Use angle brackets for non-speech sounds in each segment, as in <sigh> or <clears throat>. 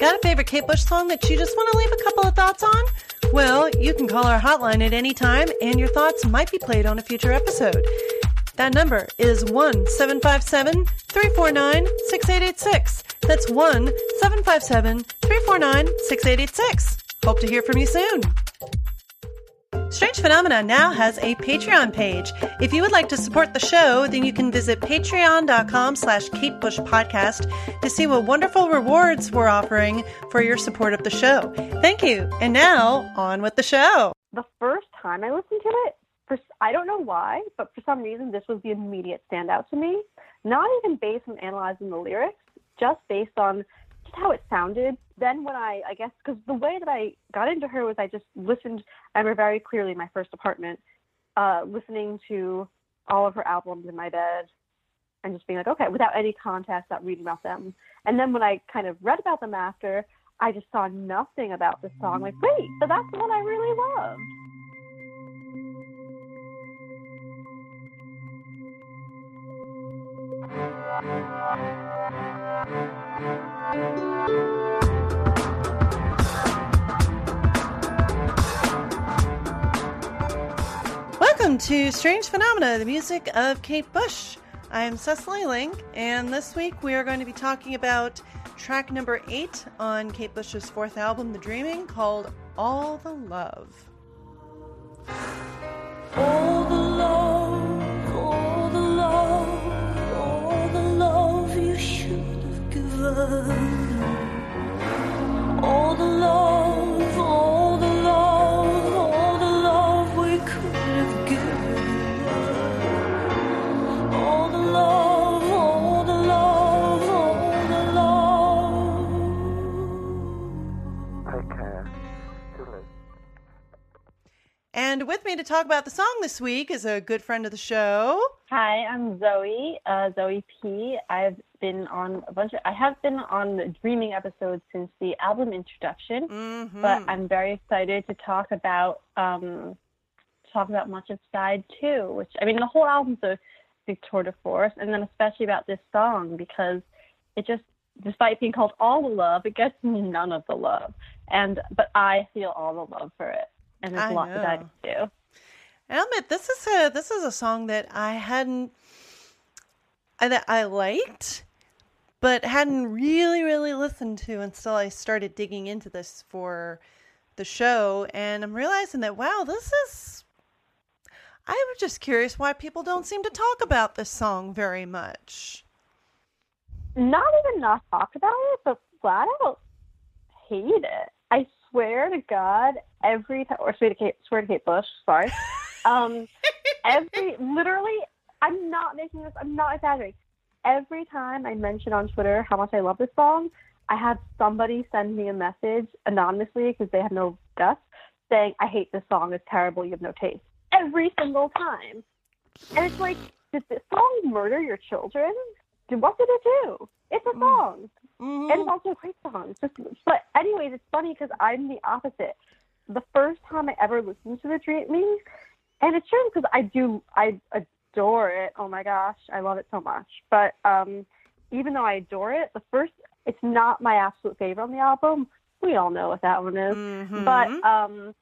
Got a favorite Kate Bush song that you just want to leave a couple of thoughts on? Well, you can call our hotline at any time and your thoughts might be played on a future episode. That number is 1 757 349 6886. That's 1 757 349 6886. Hope to hear from you soon. Strange Phenomena now has a Patreon page. If you would like to support the show, then you can visit patreon.com slash Kate Bush Podcast to see what wonderful rewards we're offering for your support of the show. Thank you. And now, on with the show. The first time I listened to it, for, I don't know why, but for some reason this was the immediate standout to me. Not even based on analyzing the lyrics, just based on just how it sounded. Then when I, I guess, because the way that I got into her was I just listened. I remember very clearly my first apartment, uh, listening to all of her albums in my bed, and just being like, okay, without any context, not reading about them. And then when I kind of read about them after, I just saw nothing about this song. Like, wait, but that's the one I really loved. Welcome to Strange Phenomena, the music of Kate Bush. I'm Cecily Link, and this week we are going to be talking about track number eight on Kate Bush's fourth album, The Dreaming, called All the Love. All the And with me to talk about the song this week is a good friend of the show. Hi, I'm Zoe, uh, Zoe P. I've been on a bunch of, I have been on the Dreaming episodes since the album introduction, Mm-hmm. but I'm very excited to talk about, um, talk about much of side two, which, I mean, the whole album's a big tour de force, and then especially about this song because it just, despite being called All the Love, it gets none of the love. And, but I feel all the love for it. And there's I a lot that I know. do. And I'll admit this is a this is a song that I hadn't that I liked, but hadn't really really listened to until I started digging into this for the show, and I'm realizing that wow, this is. I was just curious why people don't seem to talk about this song very much. not even not talk about it, but flat out hate it. I swear to God, every time, or swear to Kate, swear to Kate Bush, sorry. <laughs> Um, every literally, I'm not making this. I'm not exaggerating. Every time I mention on Twitter how much I love this song, I have somebody send me a message anonymously because they have no guts saying, "I hate this song. It's terrible. You have no taste." Every single time, and it's like, did this song murder your children? Did what did it do? It's a song. Mhm. And it's also a great song. Just, but anyways, it's funny because I'm the opposite. The first time I ever listened to the Dreaming, and it's true because I do, I adore it. Oh my gosh, I love it so much. But um, even though I adore it, the first, it's not my absolute favorite on the album. We all know what that one is. Mhm. But um,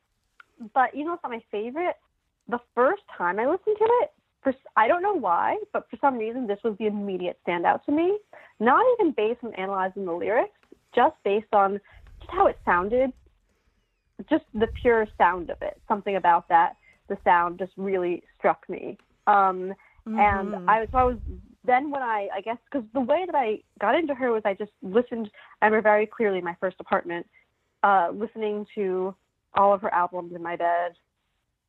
but you know what's not my favorite? The first time I listened to it, for I don't know why, but for some reason this was the immediate standout to me. Not even based on analyzing the lyrics, just based on just how it sounded, just the pure sound of it. Something about that, the sound just really struck me. Um, Mhm. and I was, so I was then when I, I guess, because the way that I got into her was I just listened. I remember very clearly my first apartment, uh, listening to all of her albums in my bed,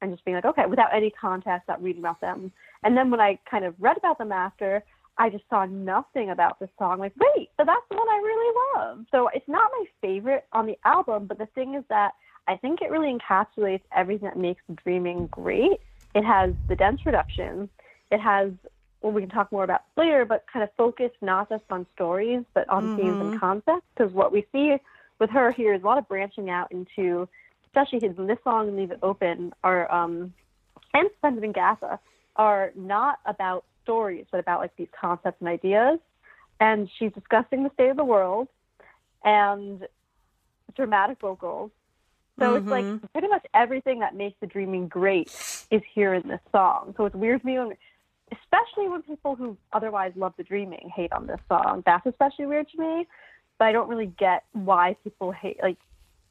and just being like, okay, without any context, not reading about them. And then when I kind of read about them after, I just saw nothing about this song. Like, wait, but that's the one I really love. So it's not my favorite on the album, but the thing is that I think it really encapsulates everything that makes Dreaming great. It has the dense production. It has, well, we can talk more about later, but kind of focused not just on stories, but on themes and concepts. Because what we see with her here is a lot of branching out into, especially his, this song and Leave It Open, are, um, and Suspended in Gaffa, are not about stories, but about like these concepts and ideas. And she's discussing the state of the world and dramatic vocals. So it's like pretty much everything that makes the dreaming great is here in this song. So it's weird to me when, especially when people who otherwise love the dreaming hate on this song. That's especially weird to me. But I don't really get why people hate, like,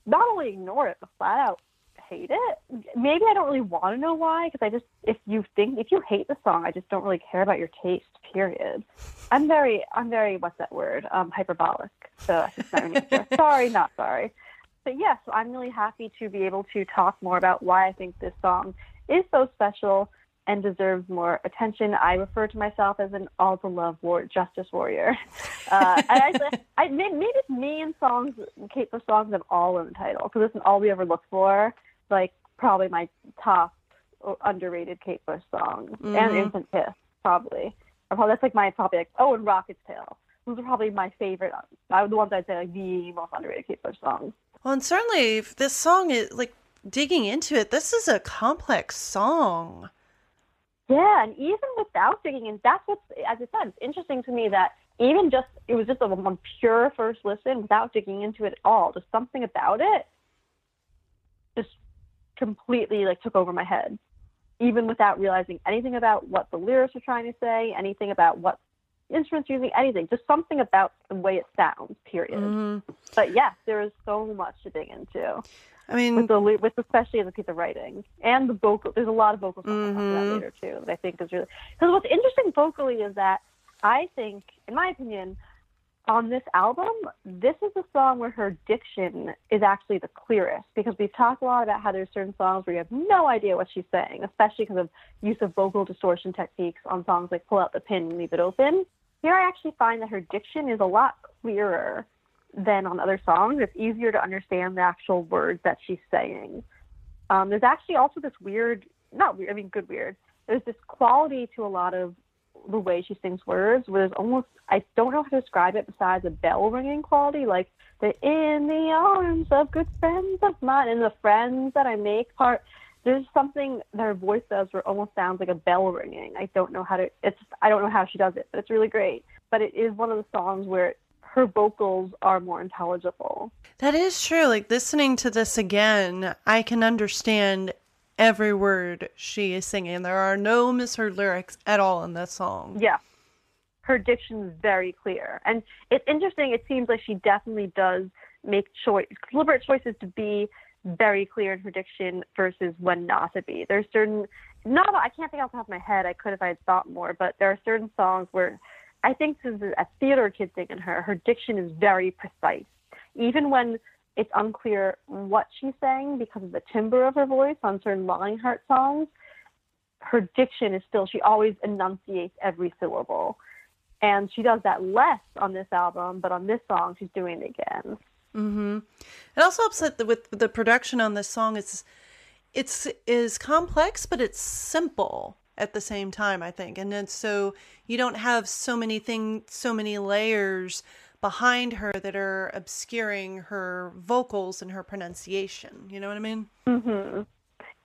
not only ignore it, but flat out hate it. Maybe I don't really want to know why, because I just, if you think, if you hate the song, I just don't really care about your taste, period. I'm very, I'm very, what's that word? Um, hyperbolic. So that's just my nature. <laughs> sorry, not sorry. But yes, I'm really happy to be able to talk more about why I think this song is so special and deserves more attention. I refer to myself as an all the love war justice warrior. <laughs> Uh, and I, I, maybe it's me and songs, Kate Bush songs have all in the title because this is all we ever look for. Like probably my top underrated Kate Bush song Mm-hmm. and Infant Kiss probably. Or probably that's like my probably like oh and Rocket's Tail. Those are probably my favorite. Uh, the ones I'd say like the most underrated Kate Bush songs. Well, and certainly this song is like digging into it. This is a complex song. Yeah, and even without digging in, that's what's, as I said, it's interesting to me that even just, it was just a one pure first listen without digging into it at all. Just something about it just completely like took over my head, even without realizing anything about what the lyrics are trying to say, anything about what instruments using, anything. Just something about the way it sounds, period. Mm-hmm. But yes, there is so much to dig into I mean, with the with especially the piece of writing and the vocal. There's a lot of vocal stuff I'll talk about Mhm. later too that I think is really because what's interesting vocally is that I think, in my opinion, on this album, this is a song where her diction is actually the clearest because we've talked a lot about how there's certain songs where you have no idea what she's saying, especially because of use of vocal distortion techniques on songs like Pull Out the Pin and Leave It Open. Here, I actually find that her diction is a lot clearer than on other songs. It's easier to understand the actual words that she's saying. Um, there's actually also this weird, not weird, I mean, good weird. There's this quality to a lot of the way she sings words was almost, I don't know how to describe it besides a bell ringing quality, like the in the arms of good friends of mine and the friends that I make part. There's something that her voice does where it almost sounds like a bell ringing. I don't know how to, it's, I don't know how she does it, but it's really great. But it is one of the songs where her vocals are more intelligible. that is true. Like listening to this again, I can understand every word she is singing. There are no misheard lyrics at all in this song. Yeah. Her diction is very clear. And it's interesting. It seems like she definitely does make choice, deliberate choices to be very clear in her diction versus when not to be. There's certain, not, I can't think off the top of my head. I could if I had thought more, but there are certain songs where I think this is a theater kid thing in her. Her diction is very precise. Even when it's unclear what she's saying because of the timbre of her voice on certain Lionheart songs, her diction is still, she always enunciates every syllable. And she does that less on this album, but on this song, she's doing it again. Mm-hmm. It also helps that with the production on this song, it's it's is complex, but it's simple at the same time. I think, and then so you don't have so many things, so many layers behind her that are obscuring her vocals and her pronunciation. You know what I mean? hmm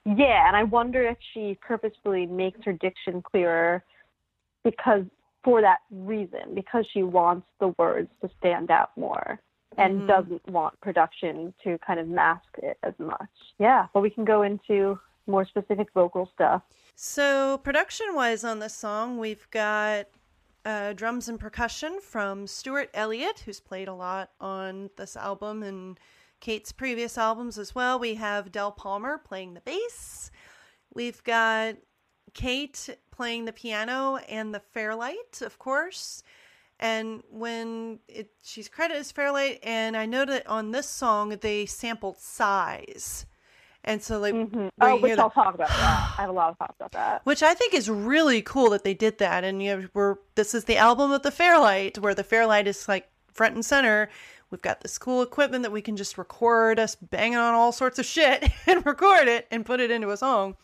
Yeah, and I wonder if she purposefully makes her diction clearer because for that reason, because she wants the words to stand out more and Mhm. doesn't want production to kind of mask it as much. Yeah, but we can go into more specific vocal stuff. So, production wise on this song, we've got uh, drums and percussion from Stuart Elliott, who's played a lot on this album and Kate's previous albums as well. We have Del Palmer playing the bass. We've got Kate playing the piano and the Fairlight, of course. And when it, she's credited as Fairlight, and I know that on this song they sampled sighs. And so, like, hmm where Oh, which I'll talk about that. I have a lot of thoughts about that. which I think is really cool that they did that. And you know, we're this is the album of the Fairlight, where the Fairlight is like front and center. We've got this cool equipment that we can just record us banging on all sorts of shit <laughs> and record it and put it into a song.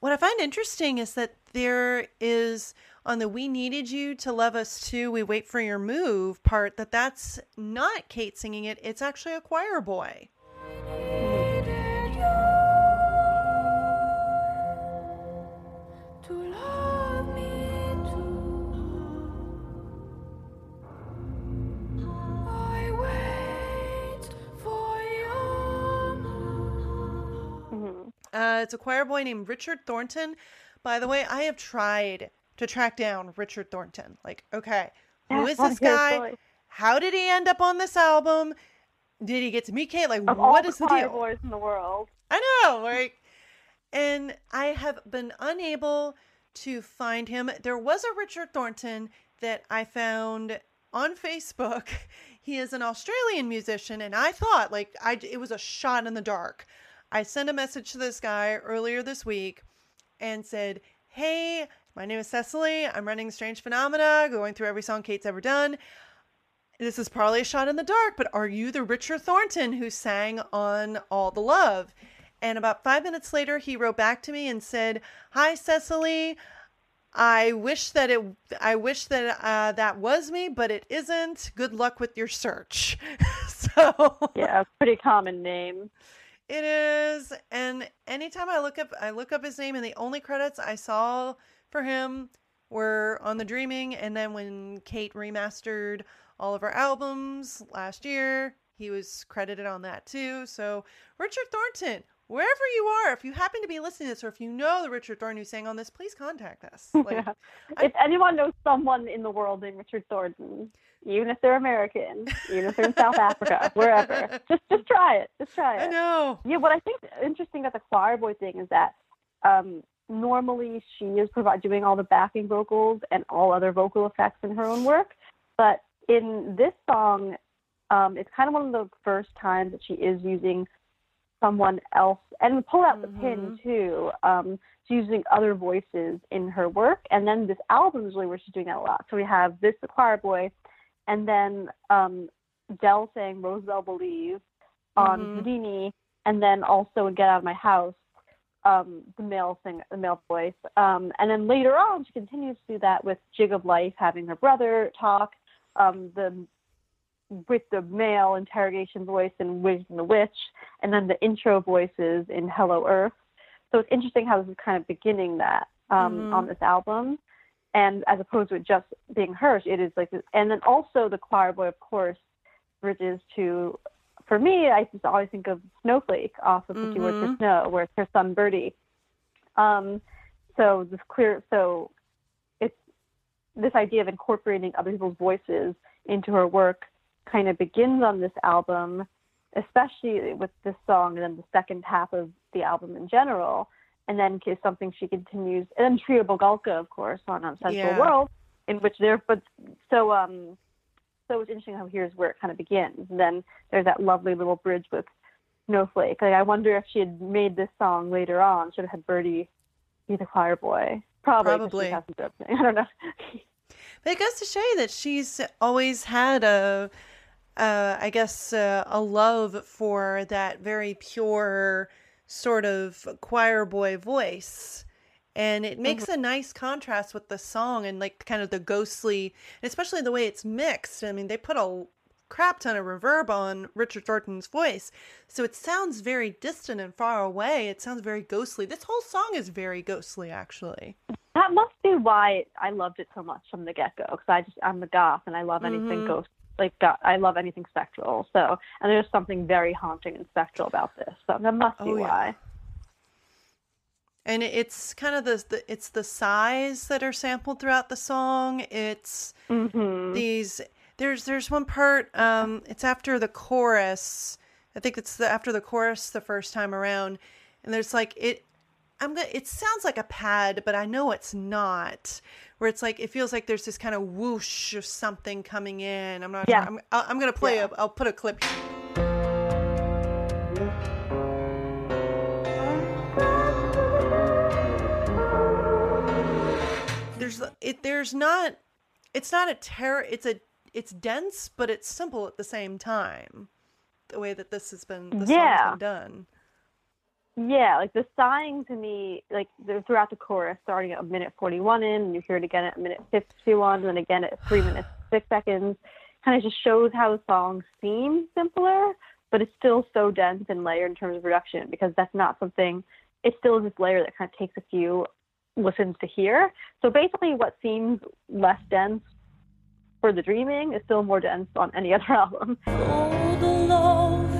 What I find interesting is that there is on the "We Needed You to Love Us Too, We Wait for Your Move" part that that's not Kate singing it; it's actually a choir boy. Uh, it's a choir boy named Richard Thornton. By the way, I have tried to track down Richard Thornton. Like, okay, who <laughs> is this guy? How did he end up on this album? Did he get to meet Kate? Like, Of what the is the choir deal? boys in the world. I know, like, and I have been unable to find him. There was a Richard Thornton that I found on Facebook. <laughs> He is an Australian musician, and I thought like I it was a shot in the dark. I sent a message to this guy earlier this week and said, "Hey, my name is Cecily. I'm running Strange Phenomena, going through every song Kate's ever done." This is probably a shot in the dark, but are you the Richard Thornton who sang on All the Love? And about five minutes later, he wrote back to me and said, "Hi, Cecily. I wish that it. I wish that uh, that was me, but it isn't. Good luck with your search." <laughs> so Yeah, pretty common name. It is. And anytime I look up, I look up his name, and the only credits I saw for him were on the Dreaming, and then when Kate remastered all of her albums last year, he was credited on that too. So Richard Thornton, wherever you are, if you happen to be listening to this, or if you know the Richard Thornton who sang on this, please contact us. <laughs> Like, Yeah. I- If anyone knows someone in the world named Richard Thornton, even if they're American, even if they're in South Africa, <laughs> wherever, just just try it. Just try it. I know. Yeah, what I think interesting about the choir boy thing is that um, normally she is provide doing all the backing vocals and all other vocal effects in her own work, but in this song, um, it's kind of one of the first times that she is using someone else and pull out the pin too. Um, she's using other voices in her work, and then this album is really where she's doing that a lot. So we have this the choir boy, and then um, Del saying "Rosabelle Believe" on Mhm. Houdini, and then also in "Get Out of My House." Um, the male sing, the male voice, um, and then later on she continues to do that with "Jig of Life," having her brother talk, um, the with the male interrogation voice in Waking the Witch, and then the intro voices in Hello Earth. So it's interesting how this is kind of beginning that um, Mhm. on this album, and as opposed to it just being her, it is like, this, and then also the choir boy, of course, bridges to. For me, I just always think of Snowflake off of Fifty Words for. Snow, where it's her son Bertie. Um, so this clear, so it's this idea of incorporating other people's voices into her work kind of begins on this album, especially with this song, and then the second half of the album in general, and then is something she continues, and then Trio Bulgarka, of course, on, on Sensual Yeah. World, in which there, but so um, so it's interesting how here's where it kind of begins, and then there's that lovely little bridge with Snowflake. Like I wonder if she had made this song later on, should have had Bertie be the choir boy. Probably. Probably. She hasn't done. <laughs> I don't know. But it goes to show you that she's always had a, uh, I guess, uh, a love for that very pure sort of choir boy voice. And it makes a nice contrast with the song and like kind of the ghostly, especially the way it's mixed. I mean, they put a crap ton of reverb on Richard Thornton's voice. So it sounds very distant and far away. It sounds very ghostly. This whole song is very ghostly, actually. That must be why I loved it so much from the get go. Because I just I'm a goth and I love anything Mhm. ghost like goth. I love anything spectral. So and there's something very haunting and spectral about this. So that must be Oh, yeah. why. and it's kind of the, the it's the sighs that are sampled throughout the song it's hmm these there's there's one part um it's after the chorus i think it's the after the chorus the first time around and there's like it i'm gonna it sounds like a pad but i know it's not where it's like it feels like there's this kind of whoosh of something coming in i'm not Yeah. i'm, I'm gonna play Yeah. a i'll put a clip there's it there's not it's not a terror it's a it's dense but it's simple at the same time the way that this has been the song's Yeah. been done Yeah, like the sighing to me, like throughout the chorus, starting at a minute 41 in, and you hear it again at a minute 51, and then again at three minutes six seconds. Kind of just shows how the song seems simpler, but it's still so dense and layered in terms of production because that's not something. It still is this layer that kind of takes a few listens to hear. So basically, what seems less dense for the dreaming is still more dense on any <laughs> other album. All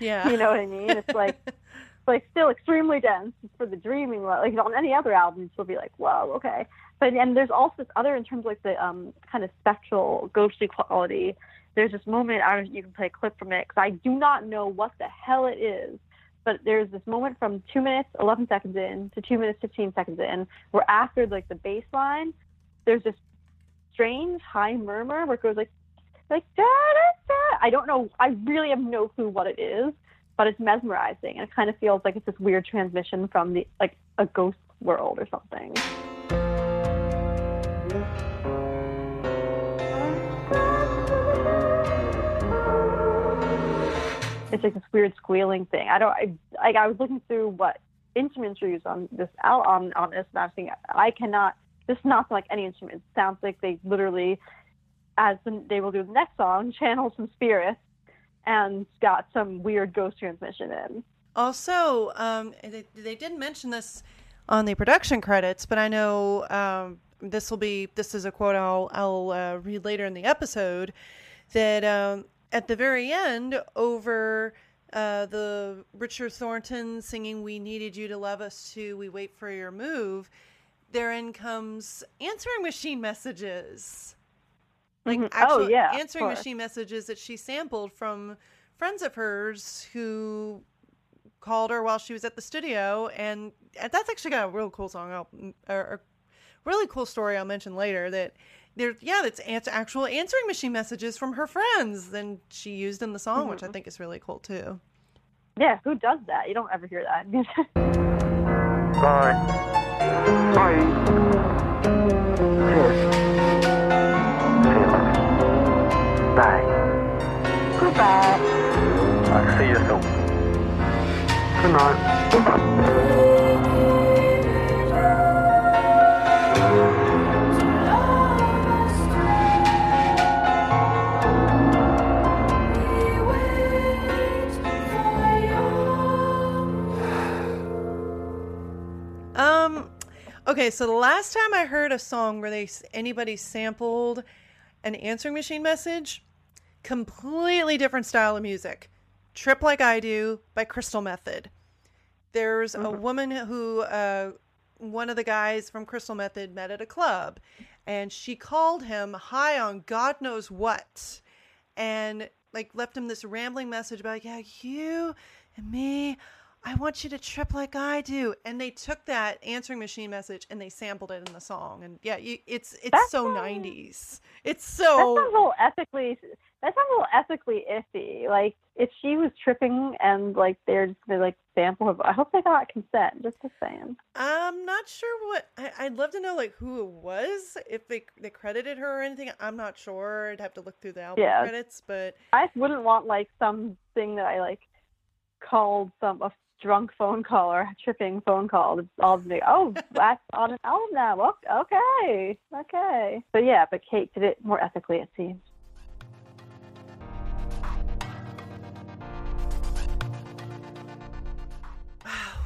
Yeah. You know what I mean? It's like <laughs> it's like still extremely dense for the dreaming. Like on any other album, you'll be like, whoa, okay. But and there's also this other in terms of like the um kind of spectral, ghostly quality. There's this moment. I don't know if you can play a clip from it because I do not know what the hell it is. But there's this moment from two minutes, 11 seconds in to two minutes, 15 seconds in, where after like the bass line, there's this strange high murmur where it goes like like da da da. I don't know. I really have no clue what it is, but it's mesmerizing, and it kind of feels like it's this weird transmission from the like a ghost world or something. It's like this weird squealing thing. I don't. I like. I was looking through what instruments are used on this al- on on this, and I was thinking, I cannot. This is not like any instrument. It sounds like they literally as the, they will do the next song, <laughs> channel some spirits and got some weird ghost transmission in. Also, um, they, they didn't mention this on the production credits, but I know um, this will be this is a quote I'll I'll uh, read later in the episode that um, at the very end over uh, the Richard Thornton singing "We needed you to love us too, we wait for your move." Therein comes answering machine messages, like Mhm. actual Oh, yeah, answering machine messages that she sampled from friends of hers who called her while she was at the studio, and that's actually got a real cool song. I'll, or, or really cool story I'll mention later. That there, yeah, that's answer, actual answering machine messages from her friends, and she used in the song, which I think is really cool too. Yeah, who does that? You don't ever hear that. Bye. Bye. Cheers. See you later. Bye. Goodbye. I'll see you soon. Good night. Okay, so the last time I heard a song where they anybody sampled an answering machine message, completely different style of music. Trip Like I Do by Crystal Method. There's a woman who uh, one of the guys from Crystal Method met at a club, and she called him high on God knows what, and like left him this rambling message about yeah you and me. I want you to trip like I do, and they took that answering machine message and they sampled it in the song, and yeah, you, it's it's That so sounds- nineties. It's so That sounds a little ethically. That sounds a little ethically iffy. Like if she was tripping and like they're just gonna like sample her. I hope they got consent. Just a saying. I'm not sure what I, I'd love to know like who it was if they they credited her or anything. I'm not sure. I'd have to look through the album Yeah. credits, but I wouldn't want like something that I like called some a drunk phone call or tripping phone call. It's all be oh that's on an album now. Ok- Okay, okay. But yeah, but Kate did it more ethically. It seems.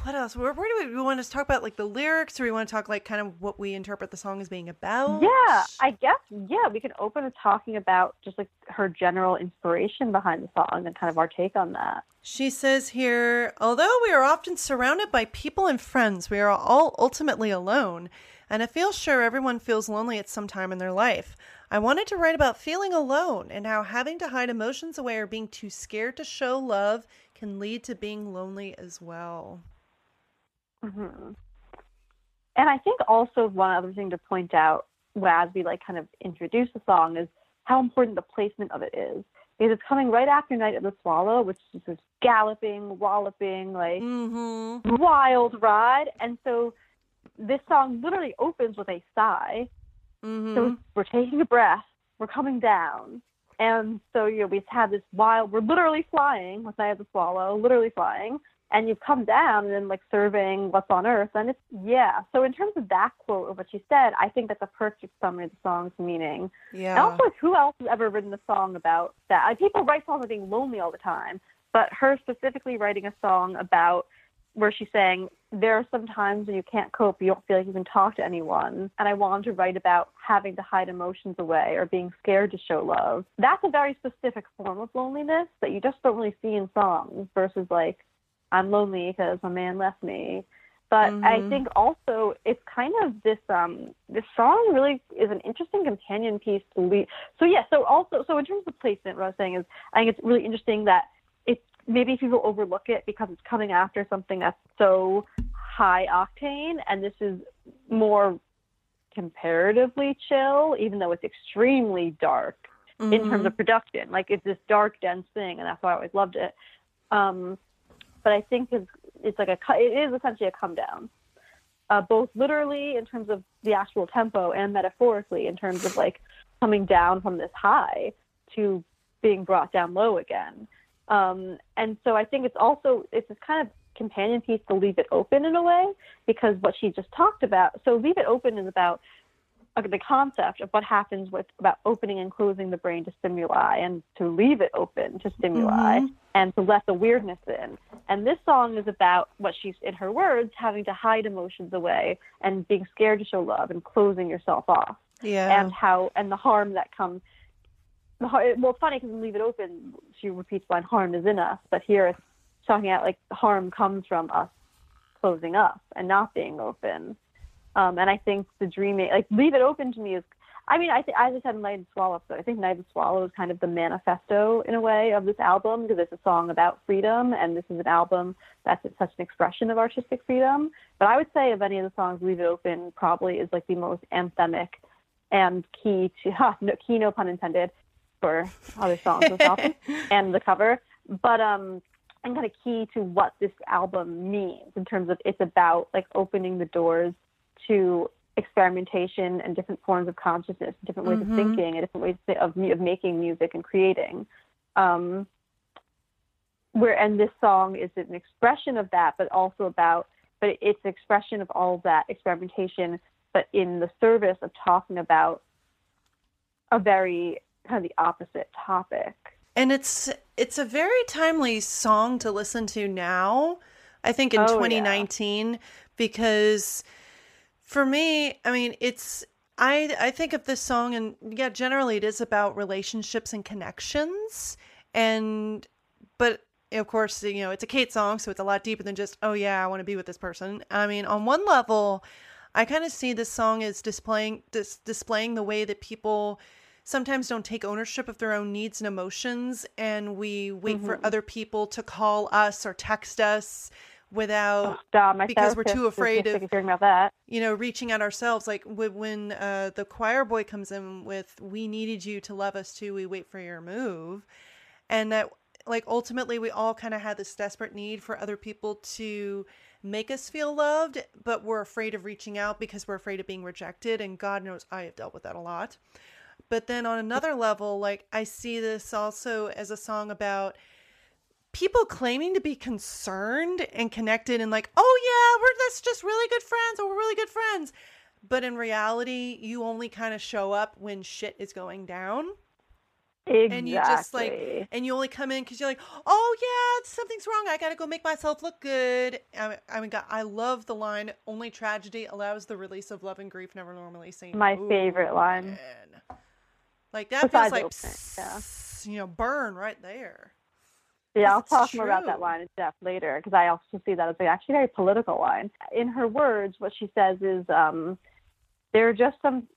What else? Where, where do we, we want to talk about like the lyrics, or we want to talk like kind of what we interpret the song as being about? Yeah, I guess yeah, we can open to talking about just like her general inspiration behind the song and kind of our take on that. She says here, although we are often surrounded by people and friends, we are all ultimately alone. And I feel sure everyone feels lonely at some time in their life. I wanted to write about feeling alone and how having to hide emotions away or being too scared to show love can lead to being lonely as well. Hmm And I think also one other thing to point out as we like kind of introduce the song is how important the placement of it is. Because it's coming right after Night of the Swallow, which is this galloping, walloping, like Mm-hmm. wild ride. And so this song literally opens with a sigh. Mm-hmm. So we're taking a breath, we're coming down. And so, you know, we've had this wild, we're literally flying with Night of the Swallow, literally flying. And you've come down and like serving what's on earth and it's yeah. So in terms of that quote of what she said i think that's a perfect summary of the song's meaning. Yeah. and also like, who else has ever written a song about that? Like, people write songs about being lonely all the time but her specifically writing a song about where she's saying there are some times when you can't cope you don't feel like you can talk to anyone and i wanted to write about having to hide emotions away or being scared to show love. That's a very specific form of loneliness that you just don't really see in songs versus like i'm lonely because my man left me but i Mhm. think also it's kind of this um this song really is an interesting companion piece to lead so yeah so also so in terms of placement what i was saying is i think it's really interesting that it's maybe people overlook it because it's coming after something that's so high octane and this is more comparatively chill even though it's extremely dark in terms Mhm. of production like it's this dark dense thing and that's why i always loved it um but i think it's it's like a it is essentially a come down uh, both literally in terms of the actual tempo and metaphorically in terms of like coming down from this high to being brought down low again. Um, and so I think it's also it's this kind of companion piece to leave it open in a way because what she just talked about. So leave it open is about the concept of what happens with about opening and closing the brain to stimuli and to leave it open to stimuli Mhm. and to let the weirdness in. And this song is about what she's, in her words, having to hide emotions away and being scared to show love and closing yourself off. Yeah. And how, and the harm that comes. The har- well, funny because in Leave It Open, she repeats line, harm is in us. But here it's talking about like harm comes from us closing up and not being open. Um, and I think the dreaming, like Leave It Open to me is I mean, I think I just had Night and Swallow, so I think Night and Swallow is kind of the manifesto in a way of this album because it's a song about freedom, and this is an album that's such an expression of artistic freedom. But I would say of any of the songs, Leave It Open probably is like the most anthemic and key to <laughs> ha, no, key, no pun intended, for other songs this album <laughs> and the cover, but um, and kind of key to what this album means in terms of it's about like opening the doors to experimentation and different forms of consciousness, different ways Mhm. of thinking, and different ways of, of making music and creating. Um, where and this song is an expression of that, but also about, but it's an expression of all of that experimentation, but in the service of talking about a very kind of the opposite topic. And it's it's a very timely song to listen to now. I think in Oh, yeah. 2019 because for me, I mean, it's I I think of this song and yeah, generally it is about relationships and connections and but of course, you know, it's a Kate song, so it's a lot deeper than just, oh yeah, I want to be with this person. I mean, on one level, I kind of see this song as displaying dis- displaying the way that people sometimes don't take ownership of their own needs and emotions and we wait for Mhm. other people to call us or text us without Oh, because we're too afraid of- hearing about that. you know reaching out ourselves like when uh, the choir boy comes in with we needed you to love us too we wait for your move and that like ultimately we all kind of had this desperate need for other people to make us feel loved but we're afraid of reaching out because we're afraid of being rejected and god knows i have dealt with that a lot but then on another level like i see this also as a song about people claiming to be concerned and connected and like oh yeah we're just just really good friends or we're really good friends but in reality you only kind of show up when shit is going down Exactly. and you just like and you only come in because you're like oh yeah something's wrong i gotta go make myself look good i mean, I, mean God, I love the line only tragedy allows the release of love and grief never normally seen My favorite line. man. like that Besides feels like opening, yeah. you know burn right there Yeah, I'll talk more about that line in depth later because I also see that as a actually very political line. In her words, what she says is, um, there are just some.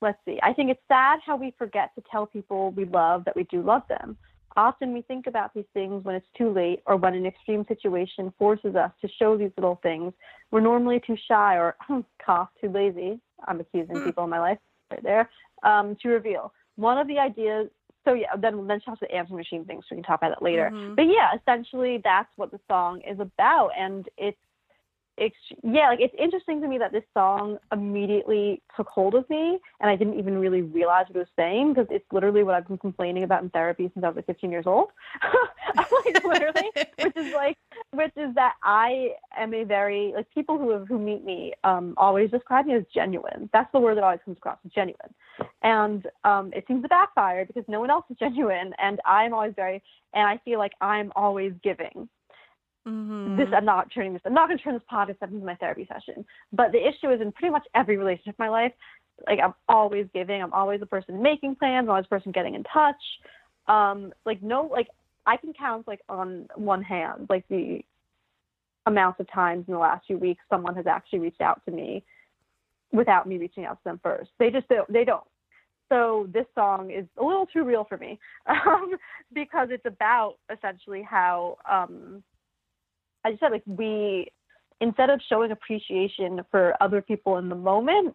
Let's see. I think it's sad how we forget to tell people we love that we do love them. Often we think about these things when it's too late or when an extreme situation forces us to show these little things. We're normally too shy or <clears throat> cough too lazy. I'm accusing Hmm. people in my life right there um, to reveal. One of the ideas. So yeah, then then she talks about the answer machine things. So we can talk about that later. Mhm. But yeah, essentially that's what the song is about, and it's yeah, like it's interesting to me that this song immediately took hold of me, and I didn't even really realize what it was saying because it's literally what I've been complaining about in therapy since I was like 15 years old. <laughs> Like literally, which is like which is that I am a very like people who who meet me um, always describe me as genuine. That's the word that always comes across, genuine. And um, it seems to backfire because no one else is <laughs> genuine, and I'm always very, and I feel like I'm always giving. Mm-hmm. This I'm not turning this. I'm not going to turn this podcast into my therapy session. But the issue is in pretty much every relationship in my life. Like I'm always giving. I'm always the person making plans. I'm always the person getting in touch. Um, like no, like I can count like on one hand, like the amounts of times in the last few weeks someone has actually reached out to me without me reaching out to them first. They just don't. They don't. So this song is a little too real for me <laughs> um, because it's about essentially how um, I just said like we instead of showing appreciation for other people in the moment,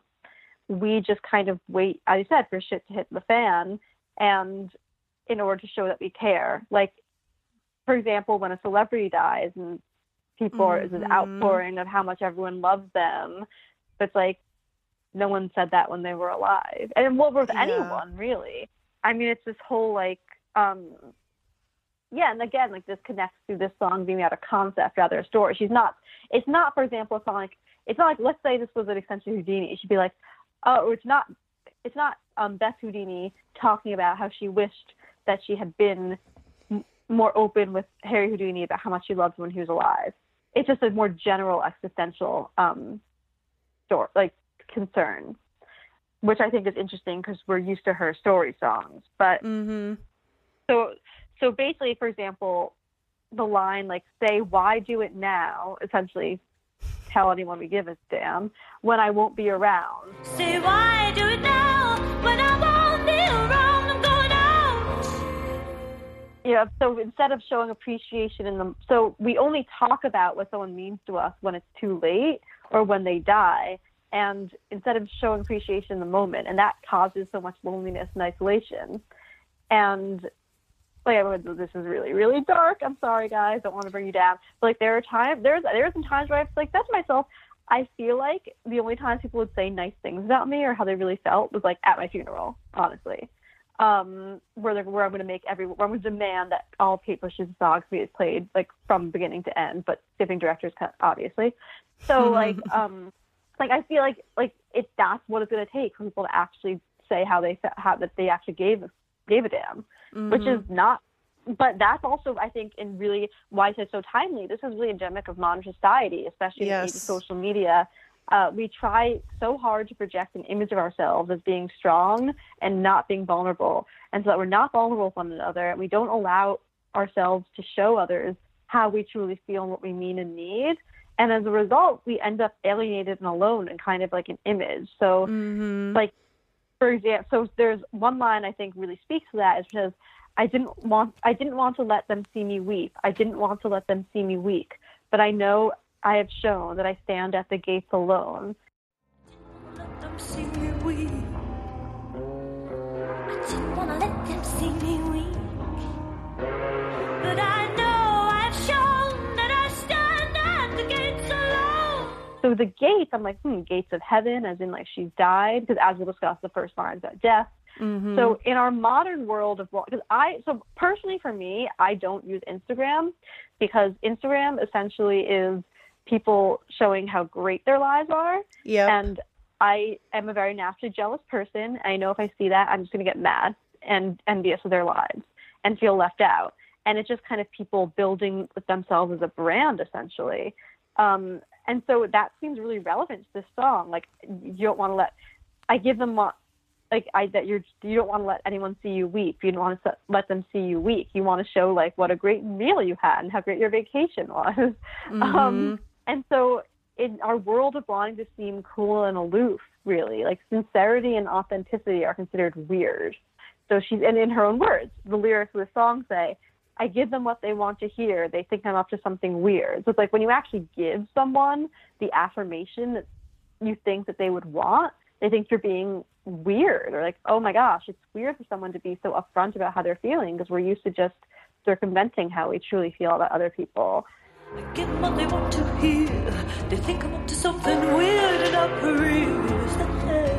we just kind of wait, as I said, for shit to hit the fan and in order to show that we care. Like for example, when a celebrity dies and people are is an Mhm. outpouring of how much everyone loves them, but it's like no one said that when they were alive. And well with Yeah. anyone really. I mean it's this whole like um yeah, and again, like this connects to this song being out a concept rather than a story. She's not. It's not, for example, it's not like it's not like let's say this was an extension of Houdini. She'd be like, oh, or it's not. It's not um, Beth Houdini talking about how she wished that she had been m- more open with Harry Houdini about how much she loved him when he was alive. It's just a more general existential um, story, like concern, which I think is interesting because we're used to her story songs, but Mm-hmm. so so basically for example the line like say why do it now essentially tell anyone we give a damn when i won't be around Say why do it now when I won't be around? I'm going out. you know so instead of showing appreciation in the so we only talk about what someone means to us when it's too late or when they die and instead of showing appreciation in the moment and that causes so much loneliness and isolation and like this is really really dark. I'm sorry guys. Don't want to bring you down. But like there are times there's there's some times where i've like said to myself. I feel like the only times people would say nice things about me or how they really felt was like at my funeral honestly. Um, where they're, where I'm going to make every where I'm going to demand that all Kate Bush's songs be played like from beginning to end, but skipping director's cut, obviously. So <laughs> like, um, like I feel like like it that's what it's going to take for people to actually say how they how that they actually gave gave a damn, which is not. But that's also, I think, in really why it's so timely. This is really endemic of modern society, especially in the age of Yes. social media. Uh, we try so hard to project an image of ourselves as being strong and not being vulnerable, and so that we're not vulnerable with one another, and we don't allow ourselves to show others how we truly feel and what we mean and need. And as a result, we end up alienated and alone and kind of like an image. So, Mm-hmm. like, for example, so there's one line I think really speaks to that. It says, "I didn't want, I didn't want to let them see me weep. I didn't want to let them see me weak. But I know I have shown that I stand at the gates alone." So the gates, I'm like, hmm, gates of heaven, as in like she's died, because as we'll discuss, the first line is about death. Mm-hmm. So in our modern world of because I so personally for me I don't use Instagram because Instagram essentially is people showing how great their lives are yeah. and I am a very naturally jealous person. I know if I see that I'm just going to get mad and envious of their lives and feel left out. And it's just kind of people building themselves as a brand essentially. Um, and so that seems really relevant to this song. Like you don't want to let I give them what like I that you're you don't want to let anyone see you weep. You don't want to let them see you weak. You want to show like what a great meal you had and how great your vacation was. <laughs> Mm-hmm. Um, and so in our world of wanting to seem cool and aloof, really, like sincerity and authenticity are considered weird. So she's and in her own words, the lyrics of the song say, I give them what they want to hear. They think I'm up to something weird. So it's like when you actually give someone the affirmation that you think that they would want, they think you're being weird or like, oh my gosh, it's weird for someone to be so upfront about how they're feeling because we're used to just circumventing how we truly feel about other people. I give them what they want to hear. They think I'm up to something weird and I'm for real.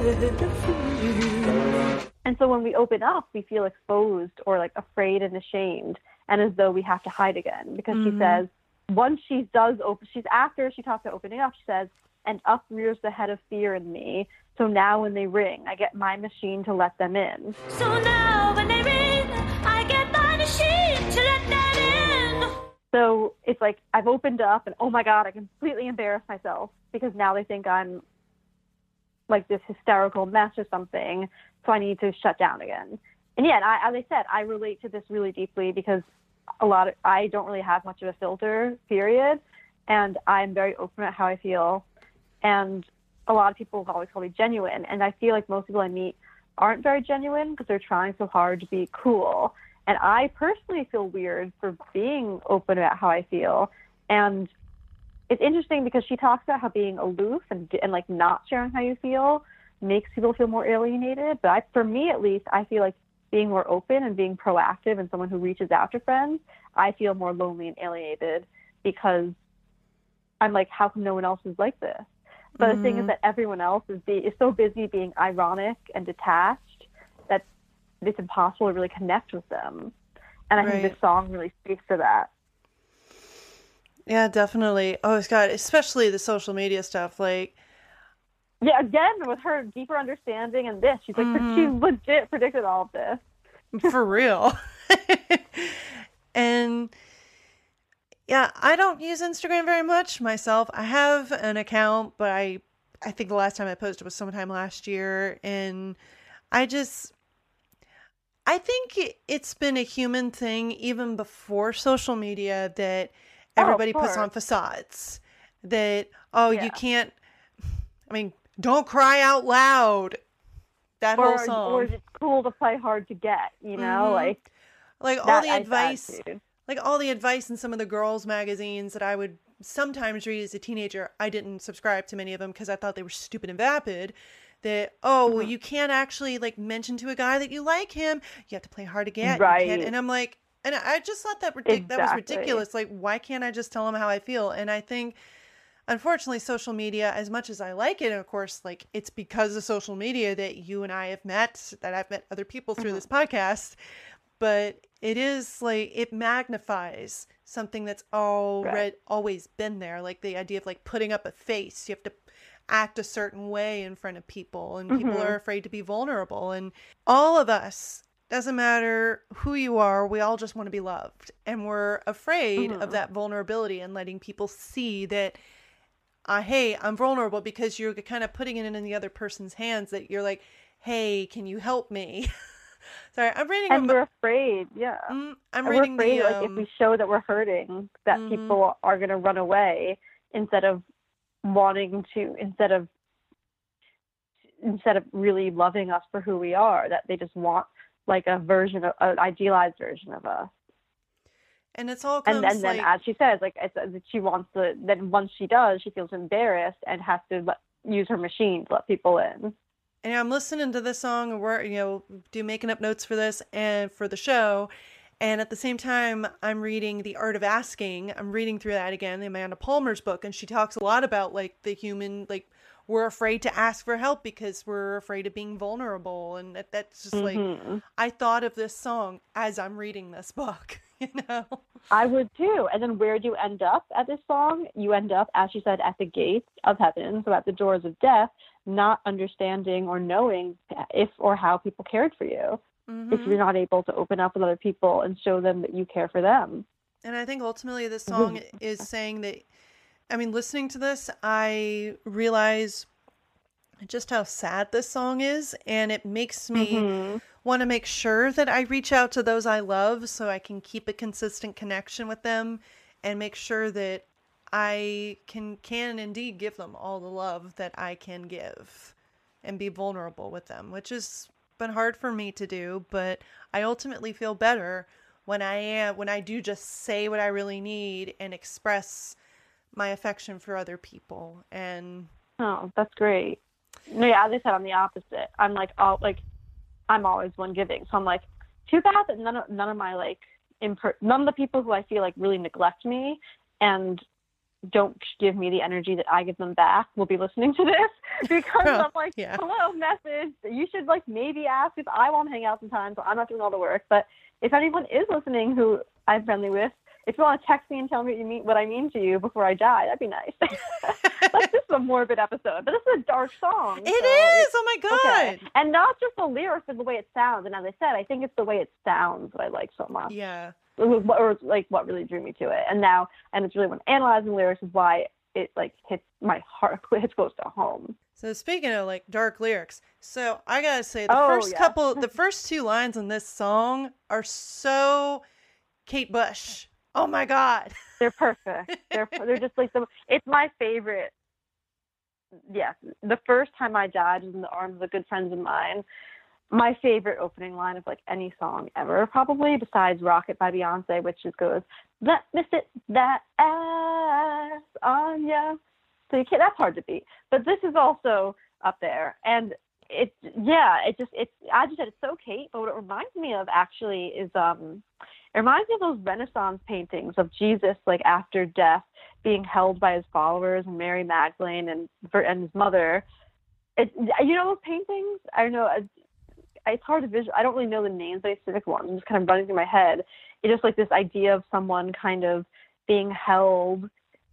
Is that free? And so when we open up, we feel exposed or like afraid and ashamed, and as though we have to hide again. Because she Mhm. says, once she does open, she's after she talks about opening up. She says, "And up rears the head of fear in me. So now when they ring, I get my machine to let them in." So now when they ring, I get my machine to let them in. So it's like I've opened up, and oh my god, I completely embarrassed myself because now they think I'm like this hysterical mess or something. So I need to shut down again. And yeah, I, as I said, I relate to this really deeply because a lot of I don't really have much of a filter, period, and I'm very open about how I feel. And a lot of people have always call me genuine, and I feel like most people I meet aren't very genuine because they're trying so hard to be cool. And I personally feel weird for being open about how I feel. And it's interesting because she talks about how being aloof and and like not sharing how you feel makes people feel more alienated. But I, for me at least, I feel like being more open and being proactive and someone who reaches out to friends, I feel more lonely and alienated because I'm like, how come no one else is like this? But the thing is mm-hmm. that everyone else is be is so busy being ironic and detached that it's impossible to really connect with them. And I think this song really speaks to that. Yeah, definitely. Oh, it's got especially the social media stuff. Like, Yeah, again with her deeper understanding and this, she's like she mm-hmm. legit predicted all of this. <laughs> for real. <laughs> and yeah, I don't use Instagram very much myself. I have an account, but I I think the last time I posted was sometime last year and I just I think it- it's been a human thing even before social media that Oh, everybody puts on facades. That oh, Yeah. you can't I mean, don't cry out loud. That Or whole song. or it's cool to play hard to get, you know, Mhm. like like all that the advice like all the advice in some of the girls magazines that I would sometimes read as a teenager, I didn't subscribe to many of them because I thought they were stupid and vapid. That oh, Mm-hmm. you can't actually like mention to a guy that you like him. You have to play hard to get. Right. And I'm like, and I just thought that ridic- that was ridiculous. Like, why can't I just tell him how I feel? And I think. Unfortunately, social media, as much as I like it, and of course, like it's because of social media that you and I have met, that I've met other people through this podcast but it is like it magnifies something that's already always been there like the idea of like putting up a face you have to act a certain way in front of people and people Mhm. are afraid to be vulnerable and all of us doesn't matter who you are we all just want to be loved and we're afraid of Mhm. that vulnerability and letting people see that uh, hey i'm vulnerable because you're kind of putting it in the other person's hands that you're like hey can you help me <laughs> sorry i'm reading And a, we're afraid, yeah. Mm, I'm And we're afraid the. like if Um, we show that we're hurting, that Mhm. people are gonna run away instead of wanting to instead of instead of really loving us for who we are, that they just want like a version of an idealized version of us. And it's all comes and and then like as she says like she wants to then once she does she feels embarrassed and has to let, use her machine to let people in and I'm listening to this song and we're you know do making up notes for this and for the show, and at the same time I'm reading The Art of Asking. I'm reading through that again, the Amanda Palmer's book, and she talks a lot about like the human like we're afraid to ask for help because we're afraid of being vulnerable, and that, that's just like Mhm. I thought of this song as I'm reading this book, <laughs> you know. i would too and then where do you end up at this song you end up as she said at the gates of heaven so at the doors of death not understanding or knowing if or how people cared for you if Mhm. you're not able to open up with other people and show them that you care for them And I think ultimately this song is saying that, I mean, listening to this, I realize just how sad this song is. And it makes me Mhm. Want to make sure that I reach out to those I love so I can keep a consistent connection with them and make sure that I can, can indeed give them all the love that I can give and be vulnerable with them, which has been hard for me to do, but I ultimately feel better when I am when I do just say what I really need and express my affection for other people. And Oh, that's great. No, yeah, as I said, I'm the opposite. I'm like, all like, I'm always one giving. So I'm like, too bad that none of none of my like, imper- none of the people who I feel like really neglect me and don't give me the energy that I give them back will be listening to this <laughs> because I'm like, Yeah. hello, message. You should like maybe ask if I want to hang out sometime, so I'm not doing all the work. But if anyone is listening who I'm friendly with, if you want to text me and tell me what you mean, what I mean to you before I die, that'd be nice. <laughs> like this is a morbid episode, but this is a dark song. It so is. Oh my god. Okay. And not just the lyrics, but the way it sounds. And as I said, I think it's the way it sounds that I like so much. Yeah. It was what- or like what really drew me to it. And now, and it's really when analyzing lyrics is why it like hits my heart, <laughs> hits close to home. So speaking of like dark lyrics, so I gotta say the Oh, first yeah. couple, the <laughs> first two lines in this song are so Kate Bush. Oh my god. They're perfect. <laughs> They're they're just like the. It's my favorite. Yes, the first time I died was in the arms of a good friends of mine. My favorite opening line of like any song ever, probably besides "Rocket" by Beyonce, which just goes, "Let me sit that ass on ya." So you can't. That's hard to beat. But this is also up there, and it yeah, it just it's. I just said it's so Kate, but what it reminds me of actually is um it reminds me of those Renaissance paintings of Jesus, like after death, being held by his followers and Mary Magdalene and and his mother. It, you know those paintings? I don't know. It's, it's hard to visual. I don't really know the names of specific ones. I'm just kind of running through my head. It's just like this idea of someone kind of being held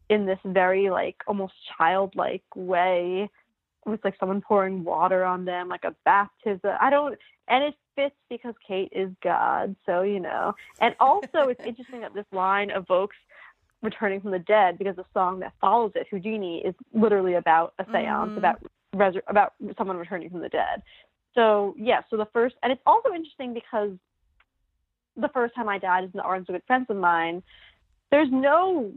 in this very like almost childlike way with like someone pouring water on them, like a baptism. I don't, and it fits because Kate is God, so you know. And also, it's <laughs> interesting that this line evokes returning from the dead because the song that follows it, Houdini, is literally about a séance, Mhm. about resur- about someone returning from the dead. So yeah, so the first, and it's also interesting because the first time I died is in the arms of good friends of mine. There's no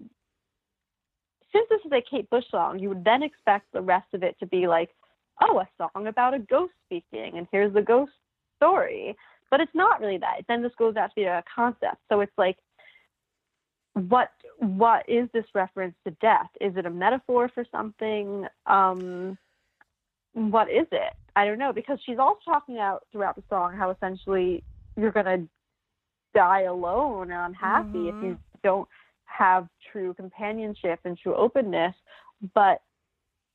since this is a Kate Bush song, you would then expect the rest of it to be like, oh, a song about a ghost speaking, and here's the ghost story. But it's not really that. Then this goes out to be a concept. So it's like, what what is this reference to death? Is it a metaphor for something? Um, what is it? I don't know because she's also talking out throughout the song how essentially you're gonna die alone and unhappy if you don't have true companionship and true openness. But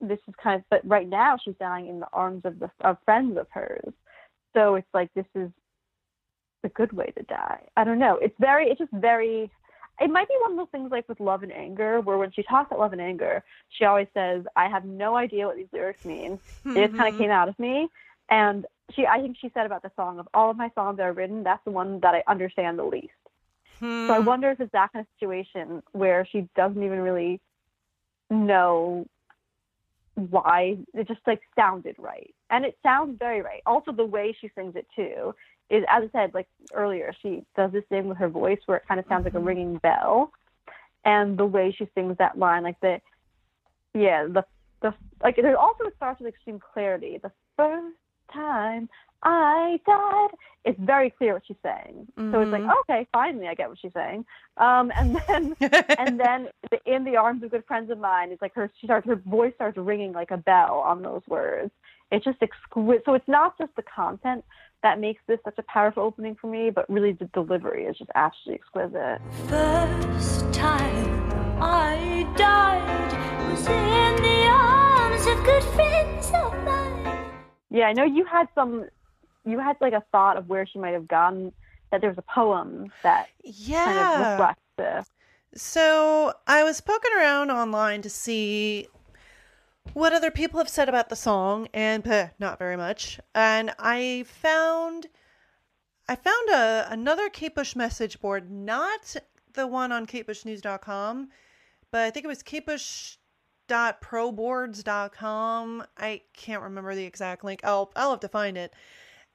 this is kind of but right now she's dying in the arms of the of friends of hers. So it's like this is a good way to die. I don't know. It's very it's just very it might be one of those things like with love and anger, where when she talks about love and anger, she always says, I have no idea what these lyrics mean. It just kind of mm-hmm. came out of me. And she I think she said about the song of all of my songs that are written, that's the one that I understand the least. So I hmm. wonder if it's that kind of situation where she doesn't even really know why it just like sounded right. And it sounds very right. Also the way she sings it too is as I said like earlier, she does this thing with her voice where it kind of sounds like a mm-hmm. ringing bell. And the way she sings that line, like the yeah, the the like there's also it starts with extreme clarity. The first time I died. It's very clear what she's saying. So it's like, Mhm. okay, finally, I get what she's saying. Um, and then, <laughs> and then the, in the arms of good friends of mine, it's like her. She starts her voice starts ringing like a bell on those words. It's just exquisite. So it's not just the content that makes this such a powerful opening for me, but really the delivery is just absolutely exquisite. First time I died was in the arms of good friends of mine. Yeah, I know you had some. You had like a thought of where she might have gone. That there was a poem that kind of yeah. reflects this. So I was poking around online to see what other people have said about the song, and peh, not very much. And I found I found a another Kate Bush message board, not the one on katebushnews.com, but I think it was katebush.proboards.com. I can't remember the exact link. I'll I'll have to find it.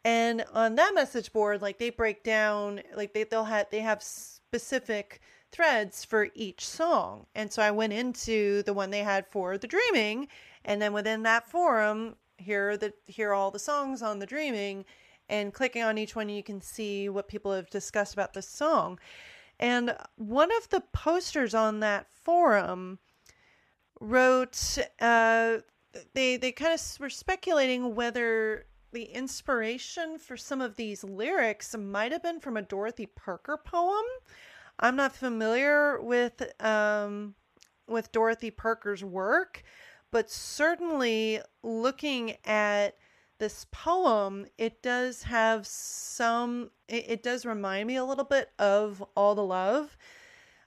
And on that message board, like they break down, like they they'll have they have specific threads for each song. And so I went into the one they had for the dreaming, and then within that forum, here the here all the songs on the dreaming, and clicking on each one, you can see what people have discussed about this song. And one of the posters on that forum wrote uh, they they kind of were speculating whether the inspiration for some of these lyrics might have been from a Dorothy Parker poem. I'm not familiar with um, with Dorothy Parker's work, but certainly looking at this poem, it does have some. It, it does remind me a little bit of All the Love.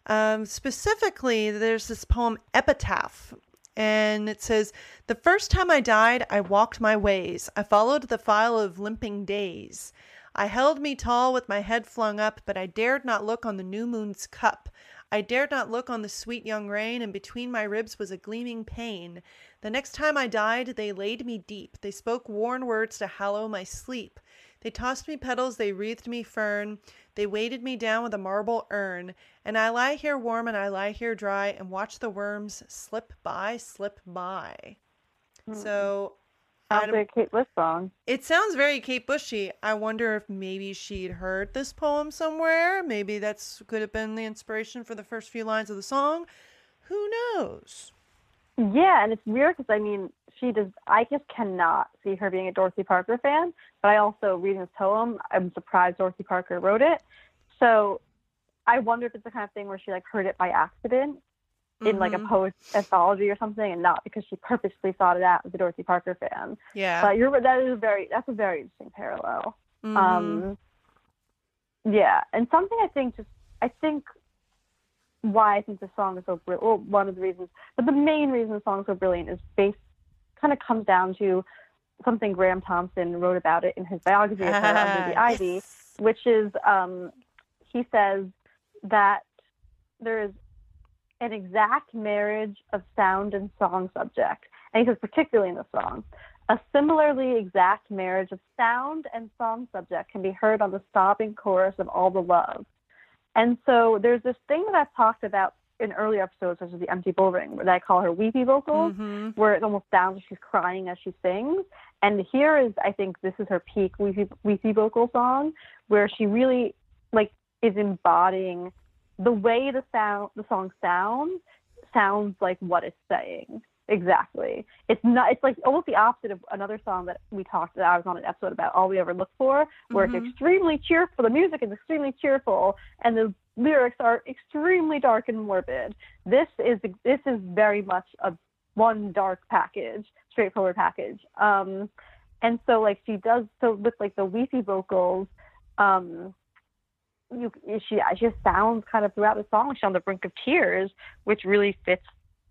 Um, specifically, there's this poem, Epitaph, and it says, The first time I died, I walked my ways. I followed the file of limping days. I held me tall with my head flung up, but I dared not look on the new moon's cup. I dared not look on the sweet young rain, and between my ribs was a gleaming pain. The next time I died, they laid me deep. They spoke worn words to hallow my sleep. They tossed me petals, they wreathed me fern, they weighted me down with a marble urn, and I lie here warm and I lie here dry and watch the worms slip by, slip by. Hmm. So I Sounds like a Kate Bush song. it sounds very Kate Bushy. I wonder if maybe she'd heard this poem somewhere. Maybe that's could have been the inspiration for the first few lines of the song. Who knows? Yeah, and it's weird because I mean, she does. I just cannot see her being a Dorothy Parker fan. But I also reading this poem, I'm surprised Dorothy Parker wrote it. So I wonder if it's the kind of thing where she like heard it by accident in like a Mhm. post anthology or something, and not because she purposely sought it out as a Dorothy Parker fan. Yeah. But you're that is a very that's a very interesting parallel. Mhm. Um, yeah, and something I think just I think why I think the song is so brilliant. Well, one of the reasons, but the main reason the song is so brilliant is based kind of comes down to something Graeme Thomson wrote about it in his biography of her under the ivy, Yes. which is um, he says that there is an exact marriage of sound and song subject, and he says particularly in the song. A similarly exact marriage of sound and song subject can be heard on the sobbing chorus of All the Love. And so there's this thing that I've talked about in earlier episodes, such as the Empty Bullring, that I call her weepy vocals, Mhm. where it almost sounds like she's crying as she sings. And here is, I think, this is her peak weepy, weepy vocal song, where she really like is embodying the way the sound the song sounds sounds like what it's saying exactly it's not it's like almost the opposite of another song that we talked that i was on an episode about all we ever look for where Mhm. it's extremely cheerful the music is extremely cheerful and the lyrics are extremely dark and morbid. This is this is very much a one dark package straightforward package. Um and so like she does so with like the weepy vocals um you she she sounds kind of throughout the song. She's on the brink of tears which really fits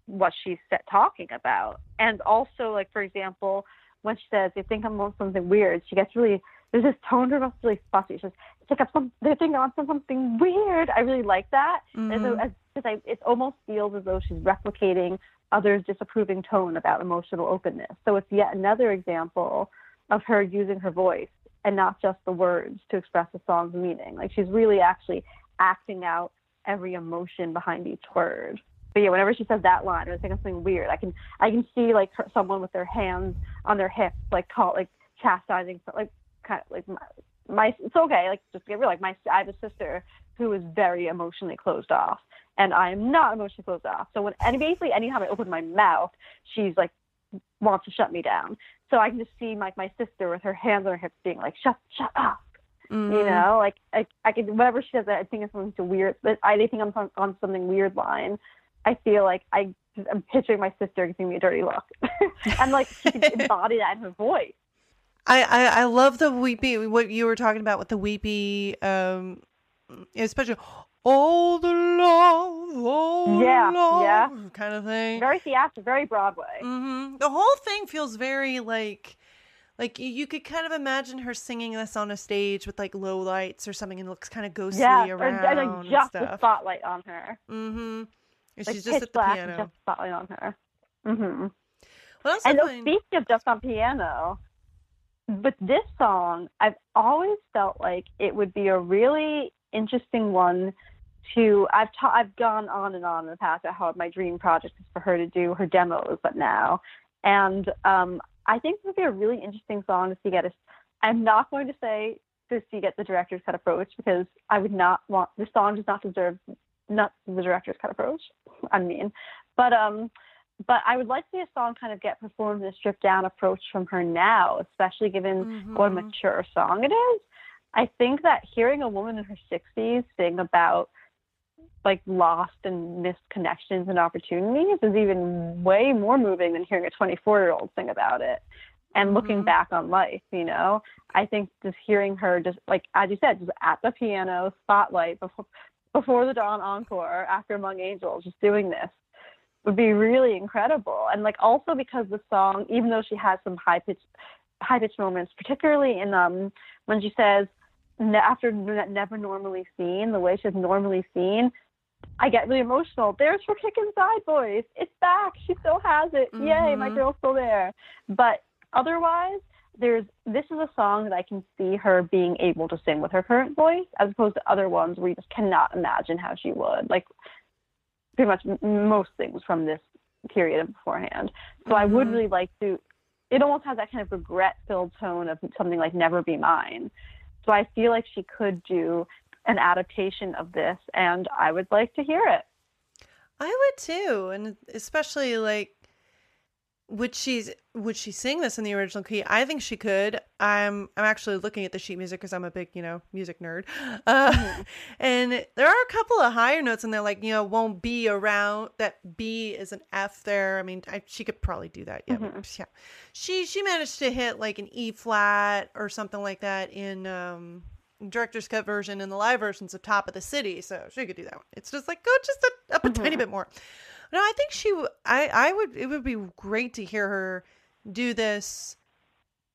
what she's set talking about. And also like for example when she says they think i'm on something weird she gets really there's this tone to her that's really fussy she says think I'm some they're i'm on something weird i really like that and so Mhm. as, as I, it almost feels as though she's replicating others' disapproving tone about emotional openness. So it's yet another example of her using her voice and not just the words to express the song's meaning. Like she's really actually acting out every emotion behind each word. But yeah, whenever she says that line or I think of something weird, I can I can see like her, someone with their hands on their hips, like call like chastising, like kind of like my, my it's okay, like just get real. Like my I have a sister who is very emotionally closed off, and I am not emotionally closed off. So when and basically anytime I open my mouth, she's like wants to shut me down. So I can just see like my sister with her hands on her hips being like, "Shut, shut up," you Mhm. know. Like I, I can whatever she does I think it's something to weird. But I think I'm on, on something weird line. I feel like I I'm picturing my sister giving me a dirty look, <laughs> and like she can <laughs> embody that in her voice. I, I I love the weepy what you were talking about with the weepy um especially all the love all Yeah, the love yeah. kind of thing. Very theatrical, very Broadway. hmm The whole thing feels very like like you, could kind of imagine her singing this on a stage with like low lights or something and it looks kind of ghostly Yeah, around and like and just the spotlight on her. Mm-hmm. And Like she's just at the piano. just spotlight on her. Mm-hmm. What else And speaking of just on piano, with this song, I've always felt like it would be a really interesting one to. I've ta- I've gone on and on in the past about how my dream project is for her to do her demos, but now, and um, I think this would be a really interesting song to see get a. I'm not going to say to see get the director's cut approach because I would not want this song does not deserve not the director's cut approach. I mean, but um, but I would like to see a song kind of get performed in a stripped down approach from her now, especially given what a Mhm. mature song it is. I think that hearing a woman in her 60s sing about like lost and missed connections and opportunities is even way more moving than hearing a 24 year old sing about it and looking Mhm. back on life, you know? I think just hearing her just like, as you said, just at the piano, spotlight, before, before the dawn encore after Among Angels, just doing this would be really incredible. And like also because the song, even though she has some high pitched high pitched moments, particularly in um when she says after never normally seen, the way she's normally seen, I get really emotional. There's her kick inside voice. It's back. She still has it. Yay, my Mhm. girl's still there. But otherwise, there's this is a song that I can see her being able to sing with her current voice, as opposed to other ones where you just cannot imagine how she would. Like pretty much most things from this period and beforehand. So I would Mhm. really like to. It almost has that kind of regret-filled tone of something like "Never Be Mine." So I feel like she could do an adaptation of this, and I would like to hear it. I would too, and especially like would she would she sing this in the original key? I think she could. I'm I'm actually looking at the sheet music because I'm a big you know music nerd, uh, <laughs> and there are a couple of higher notes in there, like you know won't be around. That B is an F there. I mean, I, she could probably do that. Yeah, Mhm. yeah. She she managed to hit like an E flat or something like that in um director's cut version and the live versions of Top of the City, so she could do that one. It's just like go just a, up a tiny Mhm. bit more. No, I think she. w- I I would. It would be great to hear her do this,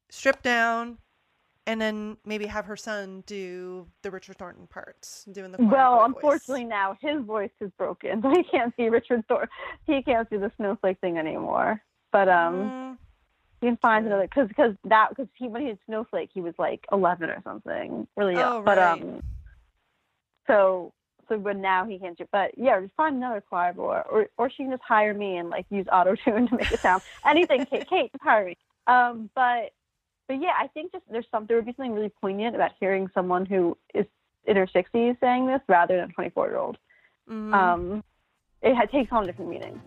stripped down, and then maybe have her son do the Richard Thornton parts, doing the Well, boy voice. unfortunately now his voice is broken, <laughs> so he can't be Richard Thor. He can't do the snowflake thing anymore. But um, Mm, you can find another because because that because he when he did snowflake he was like eleven or something really young. Oh, But um, so so but now he can't do. But yeah, just find another choir boy, or or she can just hire me and like use auto tune <laughs> to make it sound anything. Kate, Kate, just hire me. Um, but but yeah, I think just there's some there would be something really poignant about hearing someone who is in her sixties saying this rather than a twenty four year old. mhm. Um, it takes on a different meaning.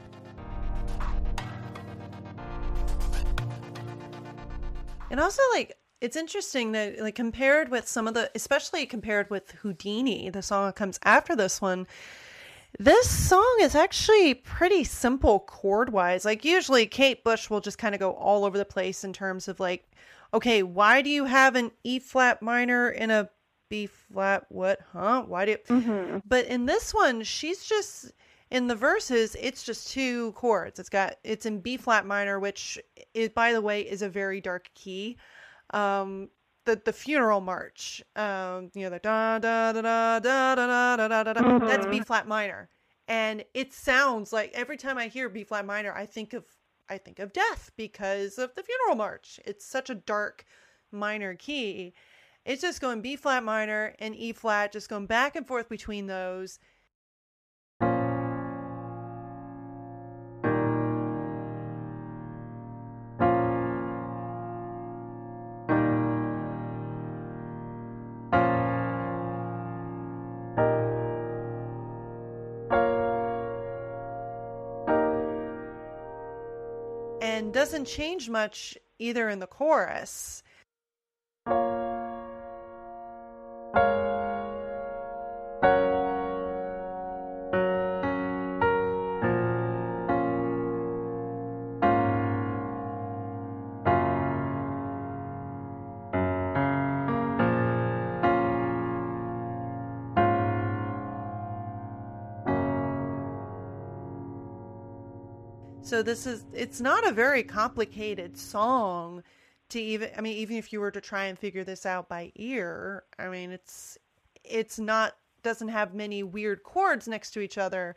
And also, like, it's interesting that, like, compared with some of the, especially compared with Houdini, the song that comes after this one, this song is actually pretty simple chord wise. Like, usually Kate Bush will just kind of go all over the place in terms of, like, okay, why do you have an E flat minor in a B flat? What, huh? Why do you. Mm-hmm. But in this one, she's just in the verses. It's just two chords. It's got it's in B flat minor, which is by the way is a very dark key. Um, the the funeral march. Um, you know the da da da da da da da da da da. That's B flat minor, and it sounds like every time I hear B flat minor, I think of I think of death because of the funeral march. It's such a dark minor key. It's just going B flat minor and E flat, just going back and forth between those. Doesn't change much either in the chorus. So this is it's not a very complicated song to even I mean even if you were to try and figure this out by ear, I mean it's it's not doesn't have many weird chords next to each other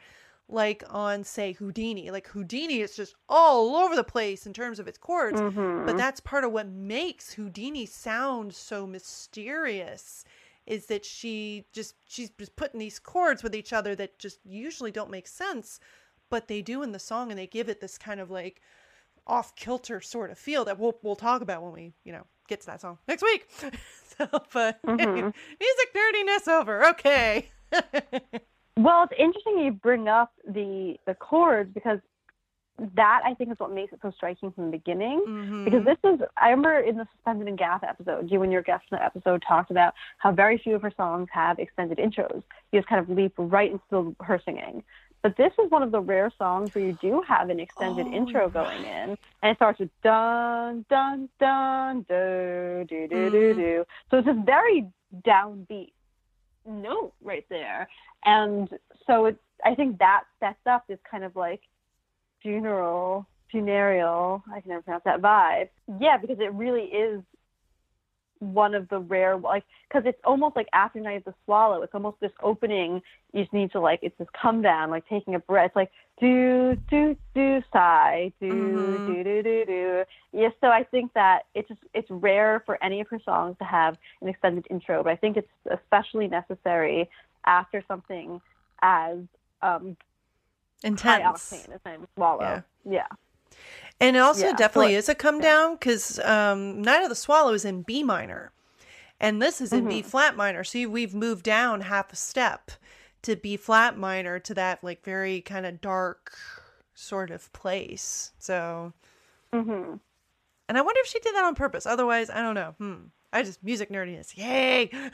like on say Houdini. Like Houdini is just all over the place in terms of its chords, Mm-hmm. but that's part of what makes Houdini sound so mysterious is that she just she's just putting these chords with each other that just usually don't make sense but they do in the song and they give it this kind of like off kilter sort of feel that we'll we'll talk about when we you know get to that song next week <laughs> so but Mhm. <laughs> music nerdiness over okay <laughs> Well, it's interesting you bring up the the chords because that I think is what makes it so striking from the beginning. Mhm. Because this is, I remember in the Suspended in Gaffa episode, you and your guest in the episode talked about how very few of her songs have extended intros. You just kind of leap right into her singing. But this is one of the rare songs where you do have an extended Oh, intro going in, and it starts with dun dun dun do do do do Mm. do. So it's just very downbeat. note right there. And so it, I think that sets up this kind of like funeral, funereal, I can never pronounce that vibe. Yeah, because it really is one of the rare like because it's almost like after night of the swallow it's almost this opening you just need to like it's this come down like taking a breath it's like do do do sigh do Mhm. do do do do yeah so i think that it's just it's rare for any of her songs to have an extended intro but i think it's especially necessary after something as um high Intense. octane as night of the swallow Yeah. yeah And it also Yeah, definitely is a come down because um, Night of the Swallow is in B minor, and this is in B Mm-hmm. flat minor. So we've moved down half a step to B flat minor to that like very kind of dark sort of place. So, hmm and I wonder if she did that on purpose. Otherwise, I don't know. Hmm. I just music nerdiness. Yay! <laughs>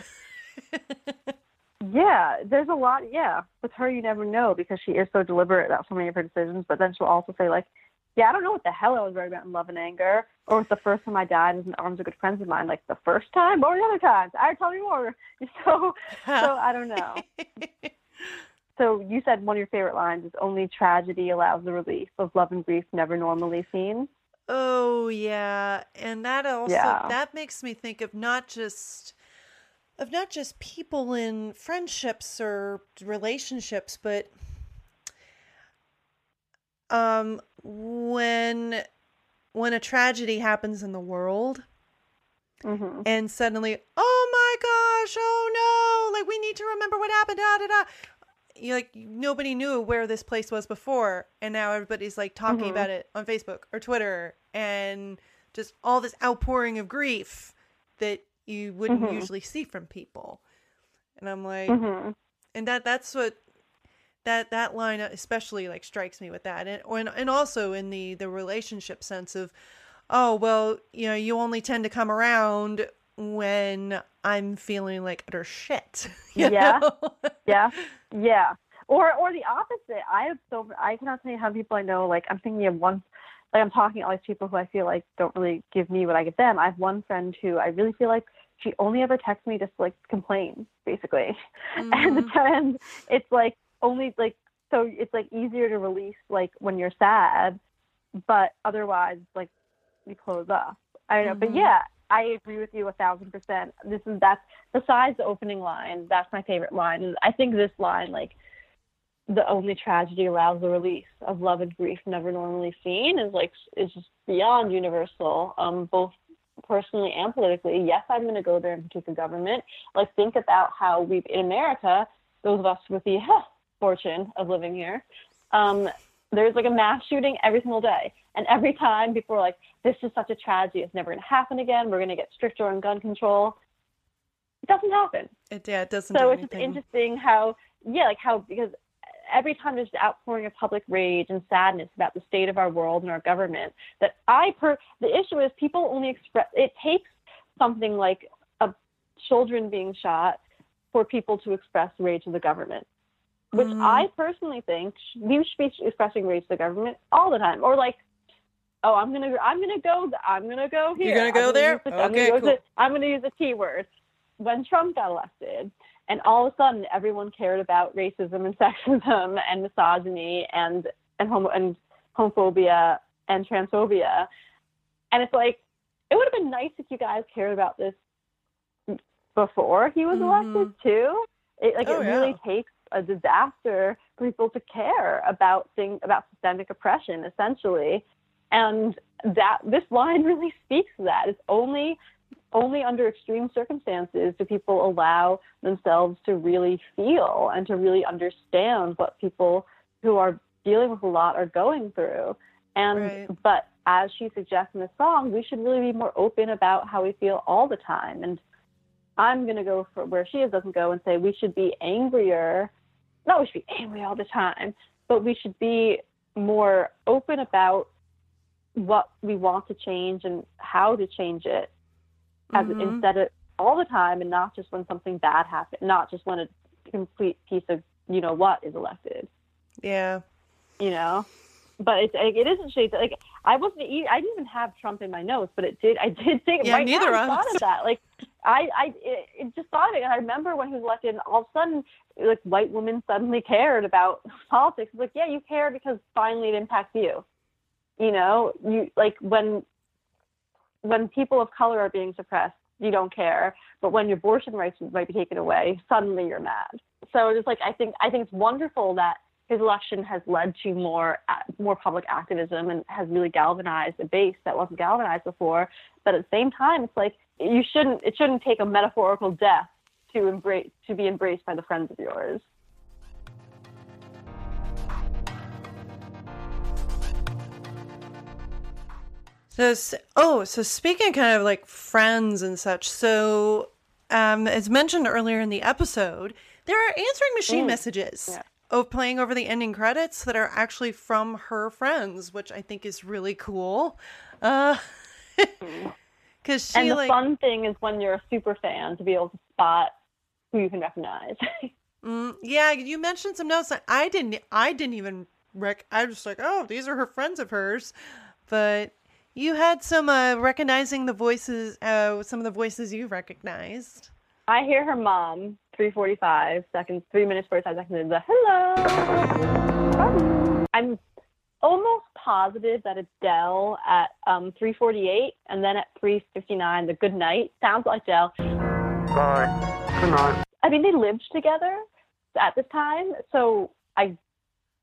Yeah, there's a lot. Yeah, with her, you never know because she is so deliberate about so many of her decisions. But then she'll also say like, "Yeah, I don't know what the hell I was writing about in Love and Anger, or the first time I died as in arms of good friends of mine. Like the first time or the other times. I tell me more. <laughs> So, so <laughs> I don't know. So you said one of your favorite lines is only tragedy allows the relief of love and grief never normally seen. Oh yeah, and that also Yeah. that makes me think of not just of not just people in friendships or relationships, but um when when a tragedy happens in the world hmm and suddenly, oh my gosh, oh no, like we need to remember what happened, da da da. You like nobody knew where this place was before, and now everybody's like talking Mhm. about it on Facebook or Twitter, and just all this outpouring of grief that you wouldn't Mhm. usually see from people. And I'm like, hmm and that that's what that that line especially like strikes me with that and and, and also in the the relationship sense of oh well you know you only tend to come around when i'm feeling like utter shit <laughs> Yeah. Yeah, <laughs> yeah. Or or the opposite. I have so I cannot tell you how many people I know. Like I'm thinking of one. Like I'm talking to all these people who I feel like don't really give me what I give them. I have one friend who I really feel like she only ever texts me just to, like complain, basically. Mhm. <laughs> And and it's like only like so it's like easier to release like when you're sad, but otherwise like you close up. I don't know, Mhm. but yeah, I agree with you a thousand percent. This is that's besides the opening line, that's my favorite line. And I think this line, like the only tragedy allows the release of love and grief never normally seen is like is just beyond universal, um, both personally and politically. Yes, I'm gonna go there and critique the government. Like think about how we've in America, those of us with the <laughs> fortune of living here, um, there's like a mass shooting every single day. And every time people are like, this is such a tragedy, it's never going to happen again, we're going to get stricter on gun control. It doesn't happen. it, yeah it doesn't So do it's just interesting how, yeah, like how, because every time there's the outpouring of public rage and sadness about the state of our world and our government, that I, per, the issue is people only express, it takes something like a children being shot for people to express rage to the government which Mhm. I personally think we should be expressing rage to the government all the time, or like, oh, I'm gonna, I'm gonna go, I'm gonna go here. You're gonna I'm go there? the- I'm Okay, gonna use cool. the- I'm gonna use the T word. When Trump got elected, and all of a sudden everyone cared about racism and <laughs> sexism and misogyny and and homo and homophobia and transphobia, and it's like it would have been nice if you guys cared about this before he was Mhm. elected too. It, like Oh, it really yeah. takes a disaster for people to care about things about systemic oppression, essentially, and that this line <laughs> really speaks to that. It's only only under extreme circumstances do people allow themselves to really feel and to really understand what people who are dealing with a lot are going through. And Right. but as she suggests in the song, we should really be more open about how we feel all the time. And I'm gonna go for where she is doesn't go and say we should be angrier. Not we should be angry all the time, but we should be more open about what we want to change and how to change it as Mhm. instead of all the time and not just when something bad happens, not just when a complete piece of you know what is elected yeah you know. But it's like, it is interesting. Like I wasn't, I didn't even have Trump in my notes, but it did. I did <laughs> think Yeah, right neither now. I of thought us. of that. Like I, I it, it just thought of it. And I remember when he was elected, and all of a sudden, like white women suddenly cared about <laughs> politics. It's like, yeah, you care because finally it impacts you. You know, you like when when people of color are being suppressed, you don't care. But when your abortion rights might be taken away, suddenly you're mad. So it's like I think I think it's wonderful that his election has led to more more public activism and has really galvanized a base that wasn't galvanized before. But at the same time, it's like you shouldn't it shouldn't take a metaphorical death to embrace to be embraced by the friends of yours. So, oh, so speaking kind of like friends and such, so um, as mentioned earlier in the episode, there are answering machine messages Yeah. Of playing over the ending credits that are actually from her friends, which I think is really cool. Uh, <laughs> because she and the like, fun thing is when you're a super fan to be able to spot who you can recognize. <laughs> Mm, yeah, you mentioned some notes that I didn't, I didn't even rec. I was like, oh, these are her friends of hers, but you had some uh, recognizing the voices, uh, some of the voices you recognized. I hear her mom, 345 seconds, 3 minutes 45 seconds into the hello. I'm almost positive that it's Del at um, 348 and then at 359, the good night sounds like Del. Bye. Good night. I mean, they lived together at this time, so I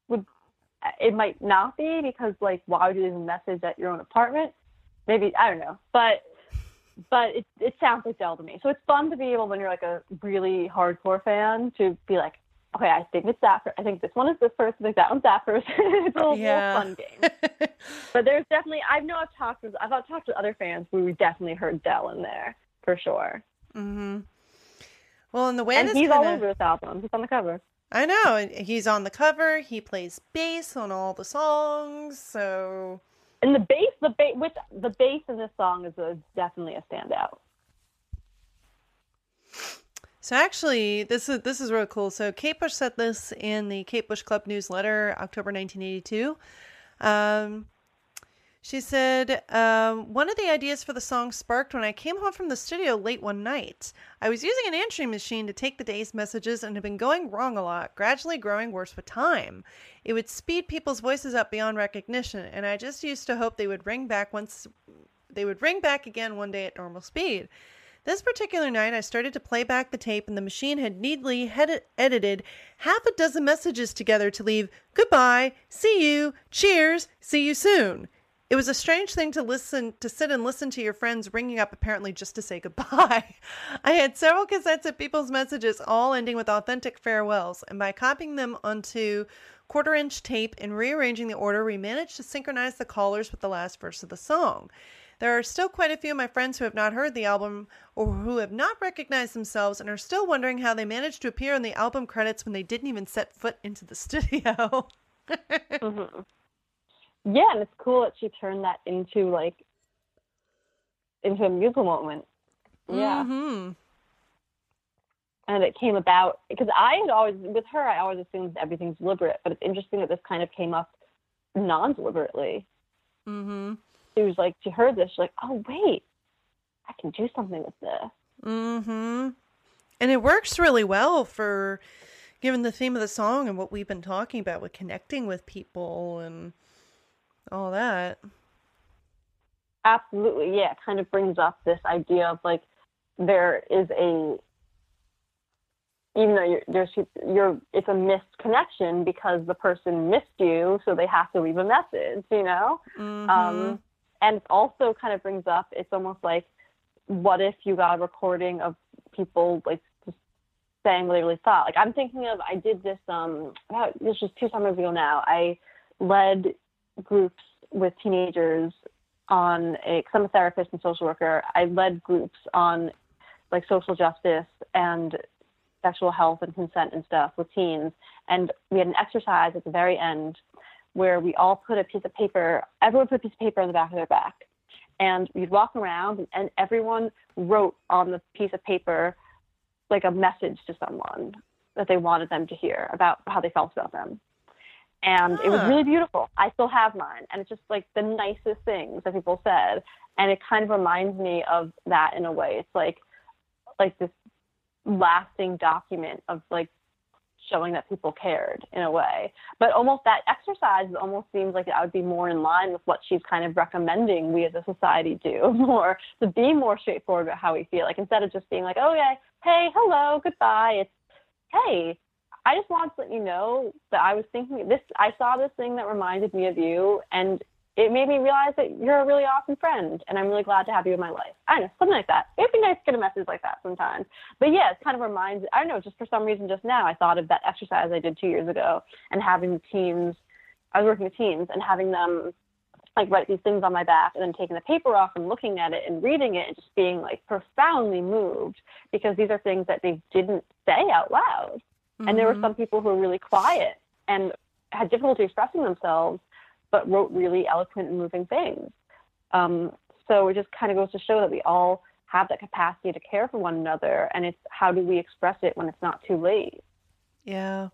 would. It might not be because, like, why would you leave a message at your own apartment? Maybe I don't know, but but it it sounds like Del to me. So it's fun to be able when you're like a really hardcore fan to be like, okay, I think it's that. Per- I think this one is this person. I think that one's that person. <laughs> it's a little, Yeah. little fun game. <laughs> But there's definitely I know I've talked with I've talked to other fans where we definitely heard Del in there for sure. hmm Well, and the way And he's all kinda- over this album. He's on the cover. I know he's on the cover. He plays bass on all the songs, so And the bass, the bass, which the bass in this song is a, definitely a standout. So actually, this is this is really cool. So Kate Bush said this in the Kate Bush Club newsletter, October 1982. Um, she said, um, one of the ideas for the song sparked when I came home from the studio late one night. I was using an answering machine to take the day's messages and had been going wrong a lot, gradually growing worse with time. It would speed people's voices up beyond recognition, and I just used to hope they would ring back once they would ring back again one day at normal speed. This particular night, I started to play back the tape, and the machine had neatly edited half a dozen messages together to leave goodbye, see you, cheers, see you soon. It was a strange thing to listen to sit and listen to your friends ringing up apparently just to say <laughs> goodbye. I had several cassettes of people's messages all ending with authentic farewells, and by copying them onto quarter inch tape and rearranging the order, we managed to synchronize the callers with the last verse of the song. There are still quite a few of my friends who have not heard the album or who have not recognized themselves and are still wondering how they managed to appear on the album credits when they didn't even set foot into the <laughs> studio. hmm Yeah, and it's cool that she turned that into like into a musical moment. Yeah, hmm and it came about because I had always with her I always assumed everything's deliberate, but it's interesting that this kind of came up non-deliberately. hmm She was like, she heard this, she's like, oh wait, I can do something with this. hmm And it works really well for given the theme of the song and what we've been talking about with connecting with people and all that. Absolutely, yeah. It kind of brings up this idea of like there is a even though you're there's you're it's a missed connection because the person missed you, so they have to leave a message, you know. Mhm. Um, and it also kind of brings up it's almost like what if you got a recording of people like just saying what they really thought. Like I'm thinking of I did this um about this was two summers ago now. I led groups with teenagers on a cause I'm a therapist and social worker. I led groups on like social justice and sexual health and consent and stuff with teens. And we had an exercise at the very end where we all put a piece of paper, everyone put a piece of paper on the back of their back. And we'd walk around and everyone wrote on the piece of paper like a message to someone that they wanted them to hear about how they felt about them. And it was really ah. beautiful. I still have mine. And it's just like the nicest things that people said. And it kind of reminds me of that in a way. It's like like this lasting document of like showing that people cared in a way. But almost that exercise almost seems like I would be more in line with what she's kind of recommending we as a society do <laughs> more to be more straightforward about how we feel. Like instead of just being like, oh yeah, hey, hello, goodbye. It's hey, I just want to let you know that I was thinking this I saw this thing that reminded me of you and it made me realize that you're a really awesome friend and I'm really glad to have you in my life. I don't know, something like that. It'd be nice to get a message like that sometimes. But yeah, it kind of reminds, I don't know, just for some reason just now I thought of that exercise I did two years ago and having teams, I was working with teams and having them like write these things on my back and then taking the paper off and looking at it and reading it and just being like profoundly moved because these are things that they didn't say out loud. Mm-hmm. And there were some people who were really quiet and had difficulty expressing themselves but wrote really eloquent and moving things. Um, so it just kind of goes to show that we all have that capacity to care for one another, and it's how do we express it when it's not too late. Yeah,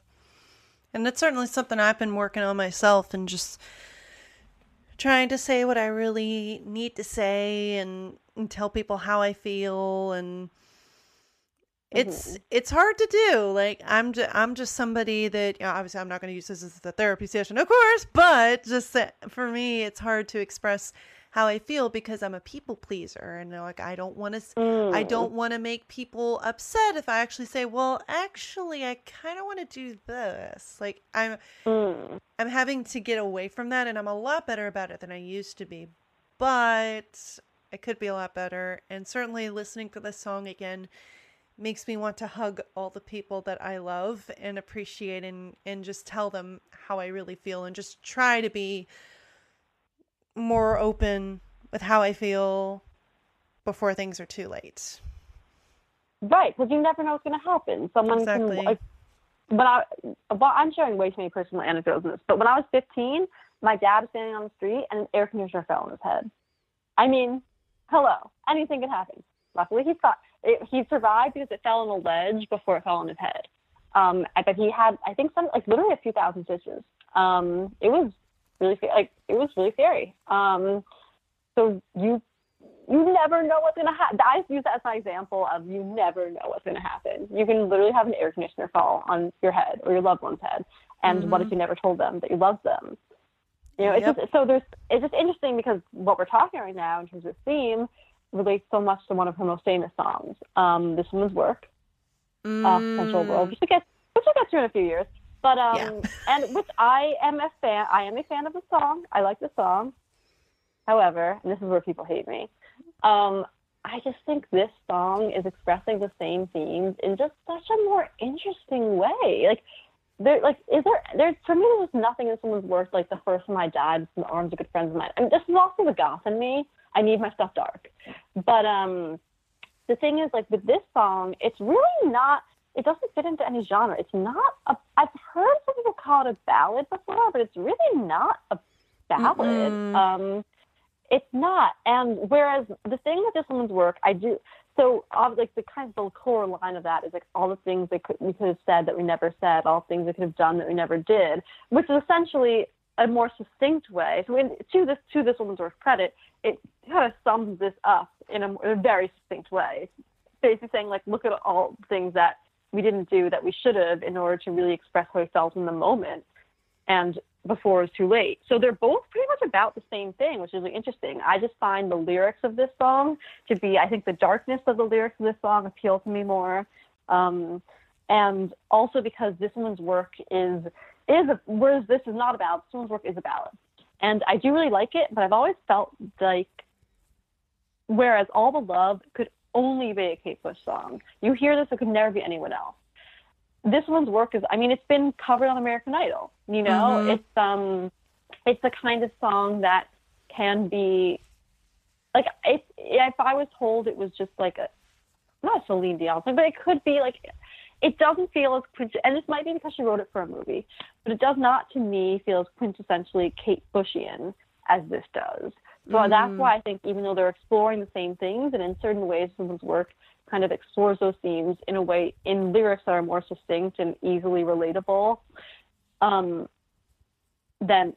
and that's certainly something I've been working on myself, and just trying to say what I really need to say, and, and tell people how I feel, and it's mm-hmm. it's hard to do like i'm just i'm just somebody that you know, obviously i'm not going to use this as a therapy session of course but just for me it's hard to express how i feel because i'm a people pleaser and like i don't want to mm. i don't want to make people upset if i actually say well actually i kind of want to do this like i'm mm. i'm having to get away from that and i'm a lot better about it than i used to be but it could be a lot better and certainly listening to this song again makes me want to hug all the people that I love and appreciate and and just tell them how I really feel and just try to be more open with how I feel before things are too late. Right, because you never know what's going to happen. Someone exactly. can. Like, but I, well, I'm sharing way too many personal anecdotes in this. But when I was 15, my dad was standing on the street and an air conditioner fell on his head. I mean, hello, anything could happen. Luckily, he's got it, he survived because it fell on a ledge before it fell on his head. Um, but he had, I think, some like literally a few thousand stitches. Um, it was really like it was really scary. Um, so you you never know what's gonna happen. I use that as my example of you never know what's gonna happen. You can literally have an air conditioner fall on your head or your loved one's head, and mm-hmm. what if mm-hmm. you never told them that you love them? You know, it's yep. just so there's it's just interesting because what we're talking right now in terms of theme relates so much to one of her most famous songs, um, This Woman's Work, mm. uh, Potential World, which we'll get, which get to in a few years. But um, yeah. <laughs> and which I am a fan. I am a fan of the song. I like the song. However, and this is where people hate me. Um, I just think this song is expressing the same themes in just such a more interesting way. Like there, like, is there? There for me, there's nothing in someone's work like the first time I died in the arms of good friends of mine. I mean, this is also the goth in me. I need my stuff dark. But um, the thing is, like with this song, it's really not. It doesn't fit into any genre. It's not a. I've heard some people call it a ballad before, but it's really not a ballad. Mm-hmm. Um, it's not. And whereas the thing with this woman's work, I do. So, like the kind of the core line of that is like all the things that could, we could have said that we never said, all things we could have done that we never did, which is essentially a more succinct way. So, in, to this to this woman's work credit, it kind of sums this up in a, in a very succinct way. Basically saying like, look at all things that we didn't do that we should have in order to really express felt in the moment, and before it's too late. So they're both pretty much about the same thing, which is really interesting. I just find the lyrics of this song to be, I think the darkness of the lyrics of this song appeal to me more. Um, and also because this woman's work is is a, whereas this is not about woman's work is a ballad and I do really like it, but I've always felt like whereas All the Love could only be a Kate Bush song. You hear this, it could never be anyone else. This woman's work is I mean, it's been covered on American Idol. You know, mm-hmm. it's um it's the kind of song that can be like if if I was told it was just like a not a Celine Dion song, but it could be like it doesn't feel as quint- and this might be because she wrote it for a movie, but it does not to me feel as quintessentially Kate Bushian as this does. So mm. that's why I think even though they're exploring the same things, and in certain ways, someone's work kind of explores those themes in a way in lyrics that are more succinct and easily relatable. Um, then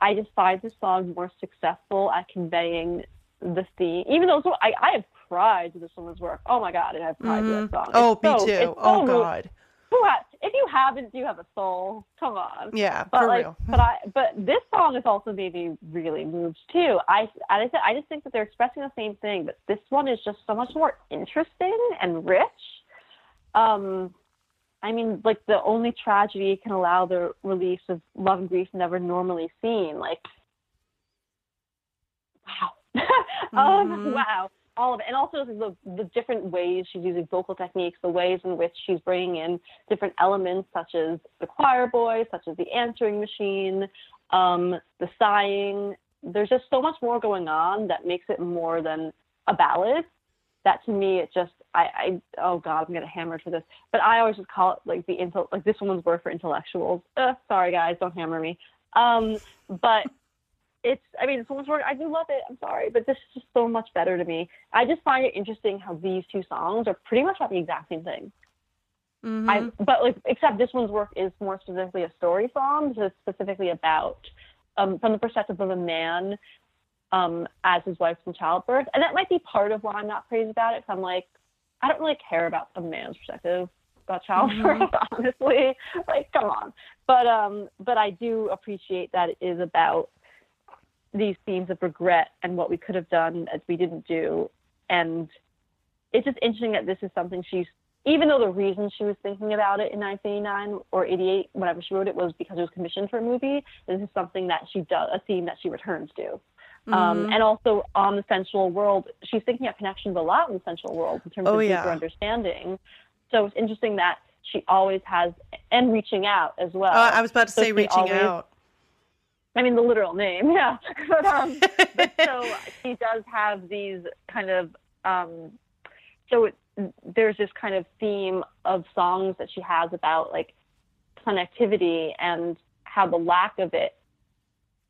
I just find this song more successful at conveying the theme. Even though so I, I have cried to this woman's work. Oh my god, and I've cried to Mhm. that song. Oh, It's me so- too. it's so Oh God. Who ha- if you haven't, you have a soul. Come on. Yeah, But for like, real. but I, but this song has also made me really moved too. I, I said, I just think that they're expressing the same thing, but this one is just so much more interesting and rich. Um, I mean, like the only tragedy can allow the release of love and grief never normally seen. Like, wow, <laughs> um, Mhm. wow, all of it, and also the the different ways she's using vocal techniques, the ways in which she's bringing in different elements, such as the choir boy, such as the answering machine, um, the sighing. There's just so much more going on that makes it more than a ballad. That to me, it just I, I oh god, I'm gonna hammer for this, but I always just call it like the intel like this woman's work for intellectuals. Uh, sorry guys, don't hammer me. Um, but it's I mean, this woman's work. I do love it. I'm sorry, but this is just so much better to me. I just find it interesting how these two songs are pretty much about the exact same thing. Mhm. I but like except this woman's work is more specifically a story song, so it's specifically about um, from the perspective of a man um, as his wife's in childbirth, and that might be part of why I'm not crazy about it. Because I'm like, I don't really care about a man's perspective about childbirth, <laughs> honestly. Like, come on. But um, but I do appreciate that it is about these themes of regret and what we could have done as we didn't do, and it's just interesting that this is something she's even though the reason she was thinking about it in 1989 or 88, whenever she wrote it, was because it was commissioned for a movie. This is something that she does, a theme that she returns to. Um, Mhm. and also on the sensual world, she's thinking of connections a lot in the sensual world in terms Oh, of deeper yeah. understanding. So it's interesting that she always has, and reaching out as well. Uh, I was about to so say reaching always- out. I mean, the literal name, <laughs> yeah. but, um, but <laughs> so she does have these kind of um, so it, there's this kind of theme of songs that she has about like connectivity and how the lack of it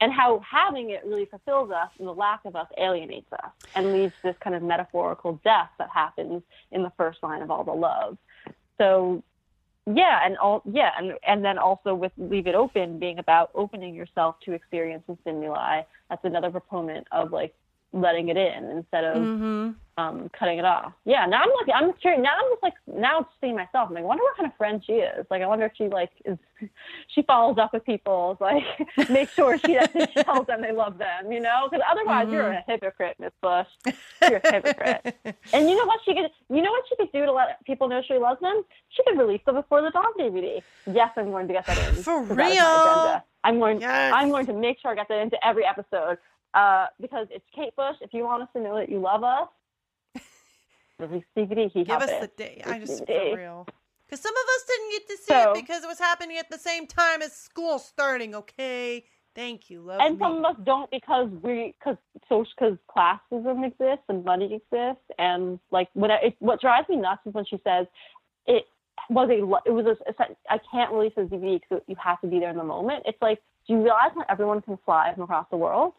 and how having it really fulfills us and the lack of us alienates us and leads to this kind of metaphorical death that happens in the first line of all the love so yeah and all yeah and and then also with leave it open being about opening yourself to experience and stimuli that's another proponent of like letting it in instead of Mhm. um, cutting it off. Yeah, now I'm like, I'm curious. Now I'm just like, now I'm seeing myself. I'm like, I wonder what kind of friend she is. Like, I wonder if she like is, <laughs> she follows up with people, like, <laughs> make sure she, she <laughs> tells them they love them, you know? Because otherwise, you're a hypocrite, Miss Bush. You're a hypocrite. and you know what she could, you know what she could do to let people know she loves them? She could release them Before the Dawn DVD. Yes, I'm going to get that in. For 'cause that is my real? I'm going. Yes. I'm going to make sure I get that into every episode. Uh, because it's Kate Bush. If you want us to know that you love us. <laughs> Give us the day. I just for real. Because some of us didn't get to see So- it because it was happening at the same time as school starting. Okay, thank you, love and me. some of us don't because we because so because classism exists and money exists and like when I, it, what drives me nuts is when she says it was a it was a, I can't release a DVD because you have to be there in the moment. It's like do you realize not everyone can fly from across the world?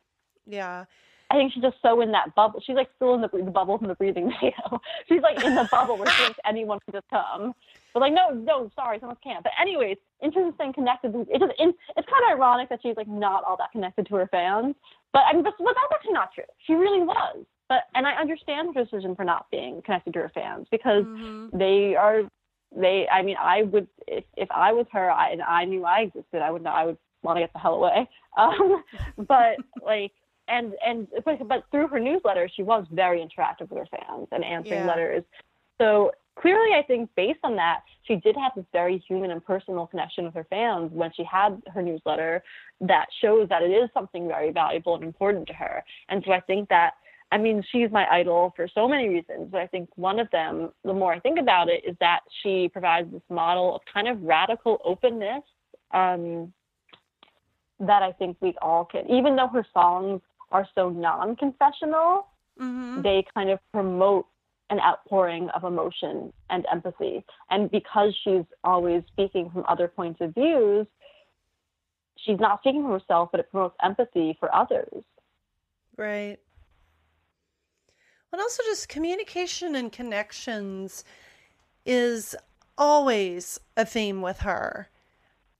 Yeah, I think she's just so in that bubble. She's like still in the, the bubble from the breathing NATO. <laughs> She's like in the bubble where she thinks <laughs> anyone can just come. But like, no, no, sorry, someone can't. But anyways, in terms of staying connected, it just in, it's kind of ironic that she's like not all that connected to her fans. But I mean, but, but that's actually not true. She really was. But and I understand her decision for not being connected to her fans because Mhm. they are they. I mean, I would if if I was her I, and I knew I existed, I would not. I would want to get the hell away. <laughs> Um, but like and and but, but through her newsletter, she was very interactive with her fans and answering Yeah. letters. So clearly, I think based on that, she did have this very human and personal connection with her fans when she had her newsletter. That shows that it is something very valuable and important to her. And so I think that. I mean, she's my idol for so many reasons, but I think one of them, the more I think about it, is that she provides this model of kind of radical openness um, that I think we all can, even though her songs are so non confessional, Mhm. they kind of promote an outpouring of emotion and empathy. And because she's always speaking from other points of views, she's not speaking for herself, but it promotes empathy for others. Right. And also, just communication and connections is always a theme with her.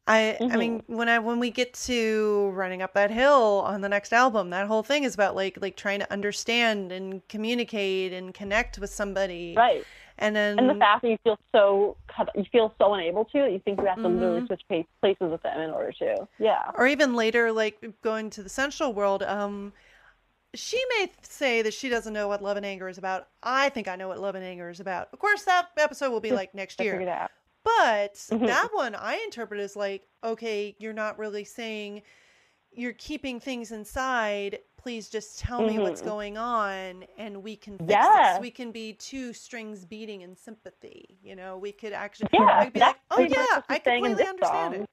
I I Mhm. mean when I when we get to running up that hill on the next album, that whole thing is about like like trying to understand and communicate and connect with somebody. Right. And then And the fact that you feel so you feel so unable to, you think you have to literally Mhm. switch places with them in order to. Yeah. or even later like going to the sensual world um she may say that she doesn't know what love and anger is about i think i know what love and anger is about of course that episode will be like next year figured it out. But Mhm. that one i interpret as like okay you're not really saying you're keeping things inside please just tell me what's Mhm. going on and we can fix Yes. this we can be two strings beating in sympathy you know we could actually Yeah, could be like oh yeah i completely understand song. it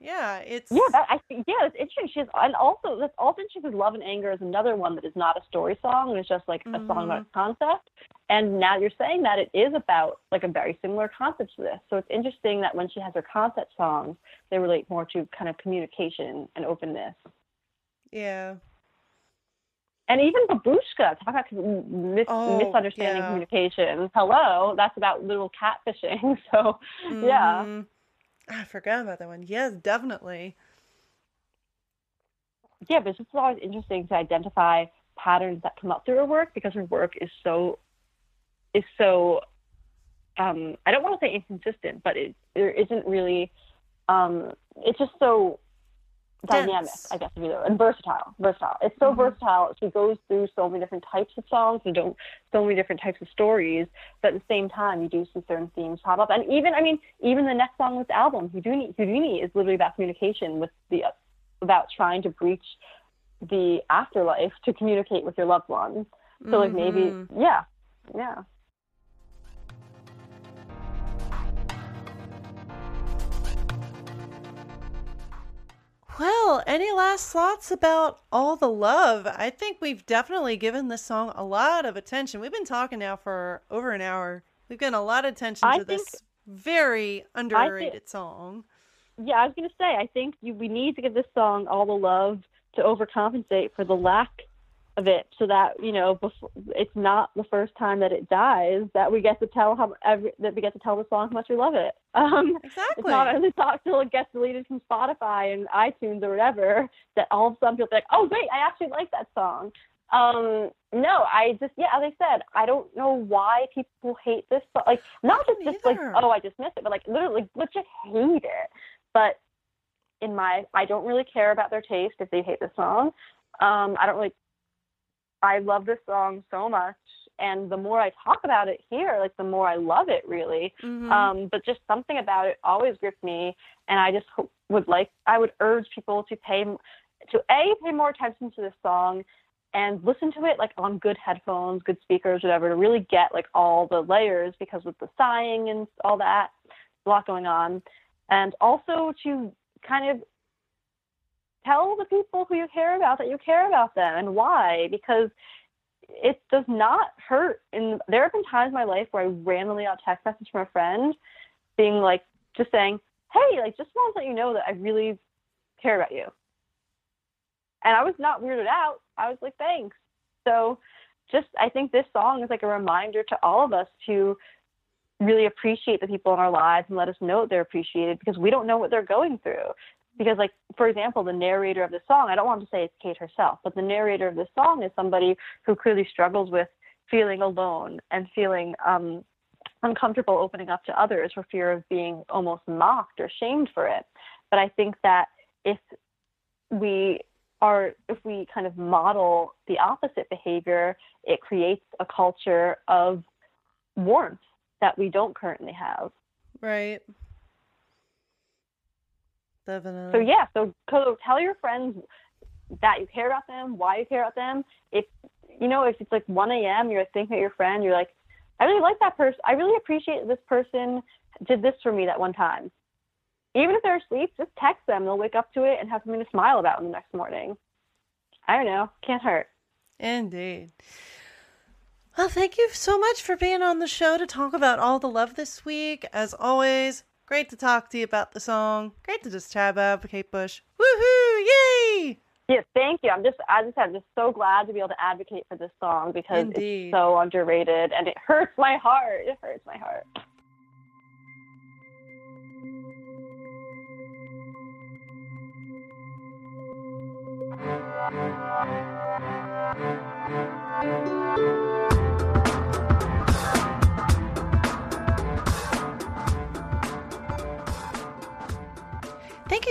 yeah it's Yeah, that I think yeah, it's interesting. She's and also that's also interesting because Love and Anger is another one that is not a story song. and It's just like a song about a concept. And now you're saying that it is about like a very similar concept to this. So it's interesting that when she has her concept songs, they relate more to kind of communication and openness. yeah And even Babushka, talk about mis- Oh, misunderstanding yeah. communication. Hello, that's about little catfishing. <laughs> So yeah. Mm-hmm. I forgot about that one. Yes, definitely. yeah, but it's just always interesting to identify patterns that come up through her work because her work is so is so um I don't want to say inconsistent, but it there isn't really um it's just so dynamic, Dense. I guess if you know, and versatile. Versatile. It's so Mhm. versatile. She goes through so many different types of songs and don't so many different types of stories, but at the same time you do see certain themes pop up. And even I mean, even the next song on this album, Houdini Houdini is literally about communication with the about trying to breach the afterlife to communicate with your loved ones. So like maybe Mhm. yeah. Yeah. Well, any last thoughts about all the love? I think we've definitely given this song a lot of attention. We've been talking now for over an hour. We've given a lot of attention I to think- this very underrated song. Yeah, I was gonna say I think you, we need to give this song all the love to overcompensate for the lack of it, so that you know before, it's not the first time that it dies that we get to tell how every, that we get to tell the song how much we love it. <laughs> Um, it's Exactly. not only till it gets deleted from Spotify and iTunes or whatever that all of a sudden people be like, oh wait, I actually like that song. Um, no, I just yeah, as I said, I don't know why people hate this song. Like not just just like oh I dismiss it, but like literally legit hate it. But in my I don't really care about their taste if they hate the song. Um, I don't really I love this song so much and the more I talk about it here, like the more I love it really. Mhm. Um, but just something about it always gripped me, and I just would like I would urge people to pay to a pay more attention to this song, and listen to it like on good headphones, good speakers, whatever, to really get like all the layers because with the sighing and all that, a lot going on, and also to kind of tell the people who you care about that you care about them and why because it does not hurt and there have been times in my life where I randomly got a text message from a friend being like just saying, Hey, like just want to let you know that I really care about you. And I was not weirded out. I was like, Thanks. So just I think this song is like a reminder to all of us to really appreciate the people in our lives and let us know that they're appreciated because we don't know what they're going through because like for example the narrator of the song i don't want to say it's kate herself but the narrator of the song is somebody who clearly struggles with feeling alone and feeling um uncomfortable opening up to others for fear of being almost mocked or shamed for it but i think that if we are if we kind of model the opposite behavior it creates a culture of warmth that we don't currently have Right. Definitely. So yeah, so, tell your friends that you care about them, why you care about them. If you know, if it's like 1 a.m., you're thinking of your friend, you're like, I really like that person. I really appreciate this person did this for me that one time. Even if they're asleep, just text them. They'll wake up to it and have something to smile about in the next morning. I don't know. Can't hurt. Indeed. Well, thank you so much for being on the show to talk about all the love this week. As always, Great to talk to you about the song. Great to just chat about Kate Bush. Woohoo! Yay! Yes, thank you. I'm just, I just, I'm just so glad to be able to advocate for this song because Indeed. it's so underrated and it hurts my heart. It hurts my heart.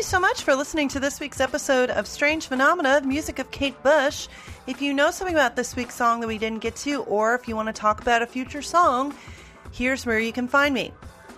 So much for listening to this week's episode of Strange Phenomena, music of Kate Bush. If you know something about this week's song that we didn't get to, or if you want to talk about a future song, here's where you can find me.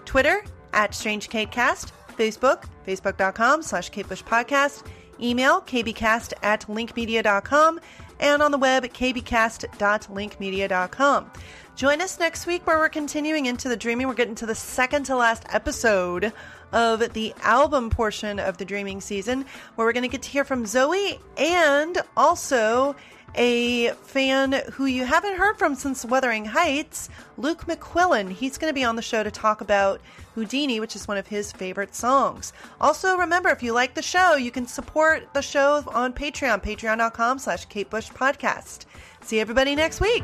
Twitter, at StrangeKateCast, Facebook, facebook.com slash katebushpodcast, email, kbcast at linkmedia.com, and on the web at kbcast.linkmedia.com. Join us next week where we're continuing into the dreaming. We're getting to the second to last episode of the album portion of the dreaming season, where we're going to get to hear from Zoe and also a fan who you haven't heard from since Wuthering Heights, Luke McQuillan. He's going to be on the show to talk about Houdini, which is one of his favorite songs. Also, remember, if you like the show, you can support the show on Patreon, patreon.com slash Kate Bush Podcast. See everybody next week.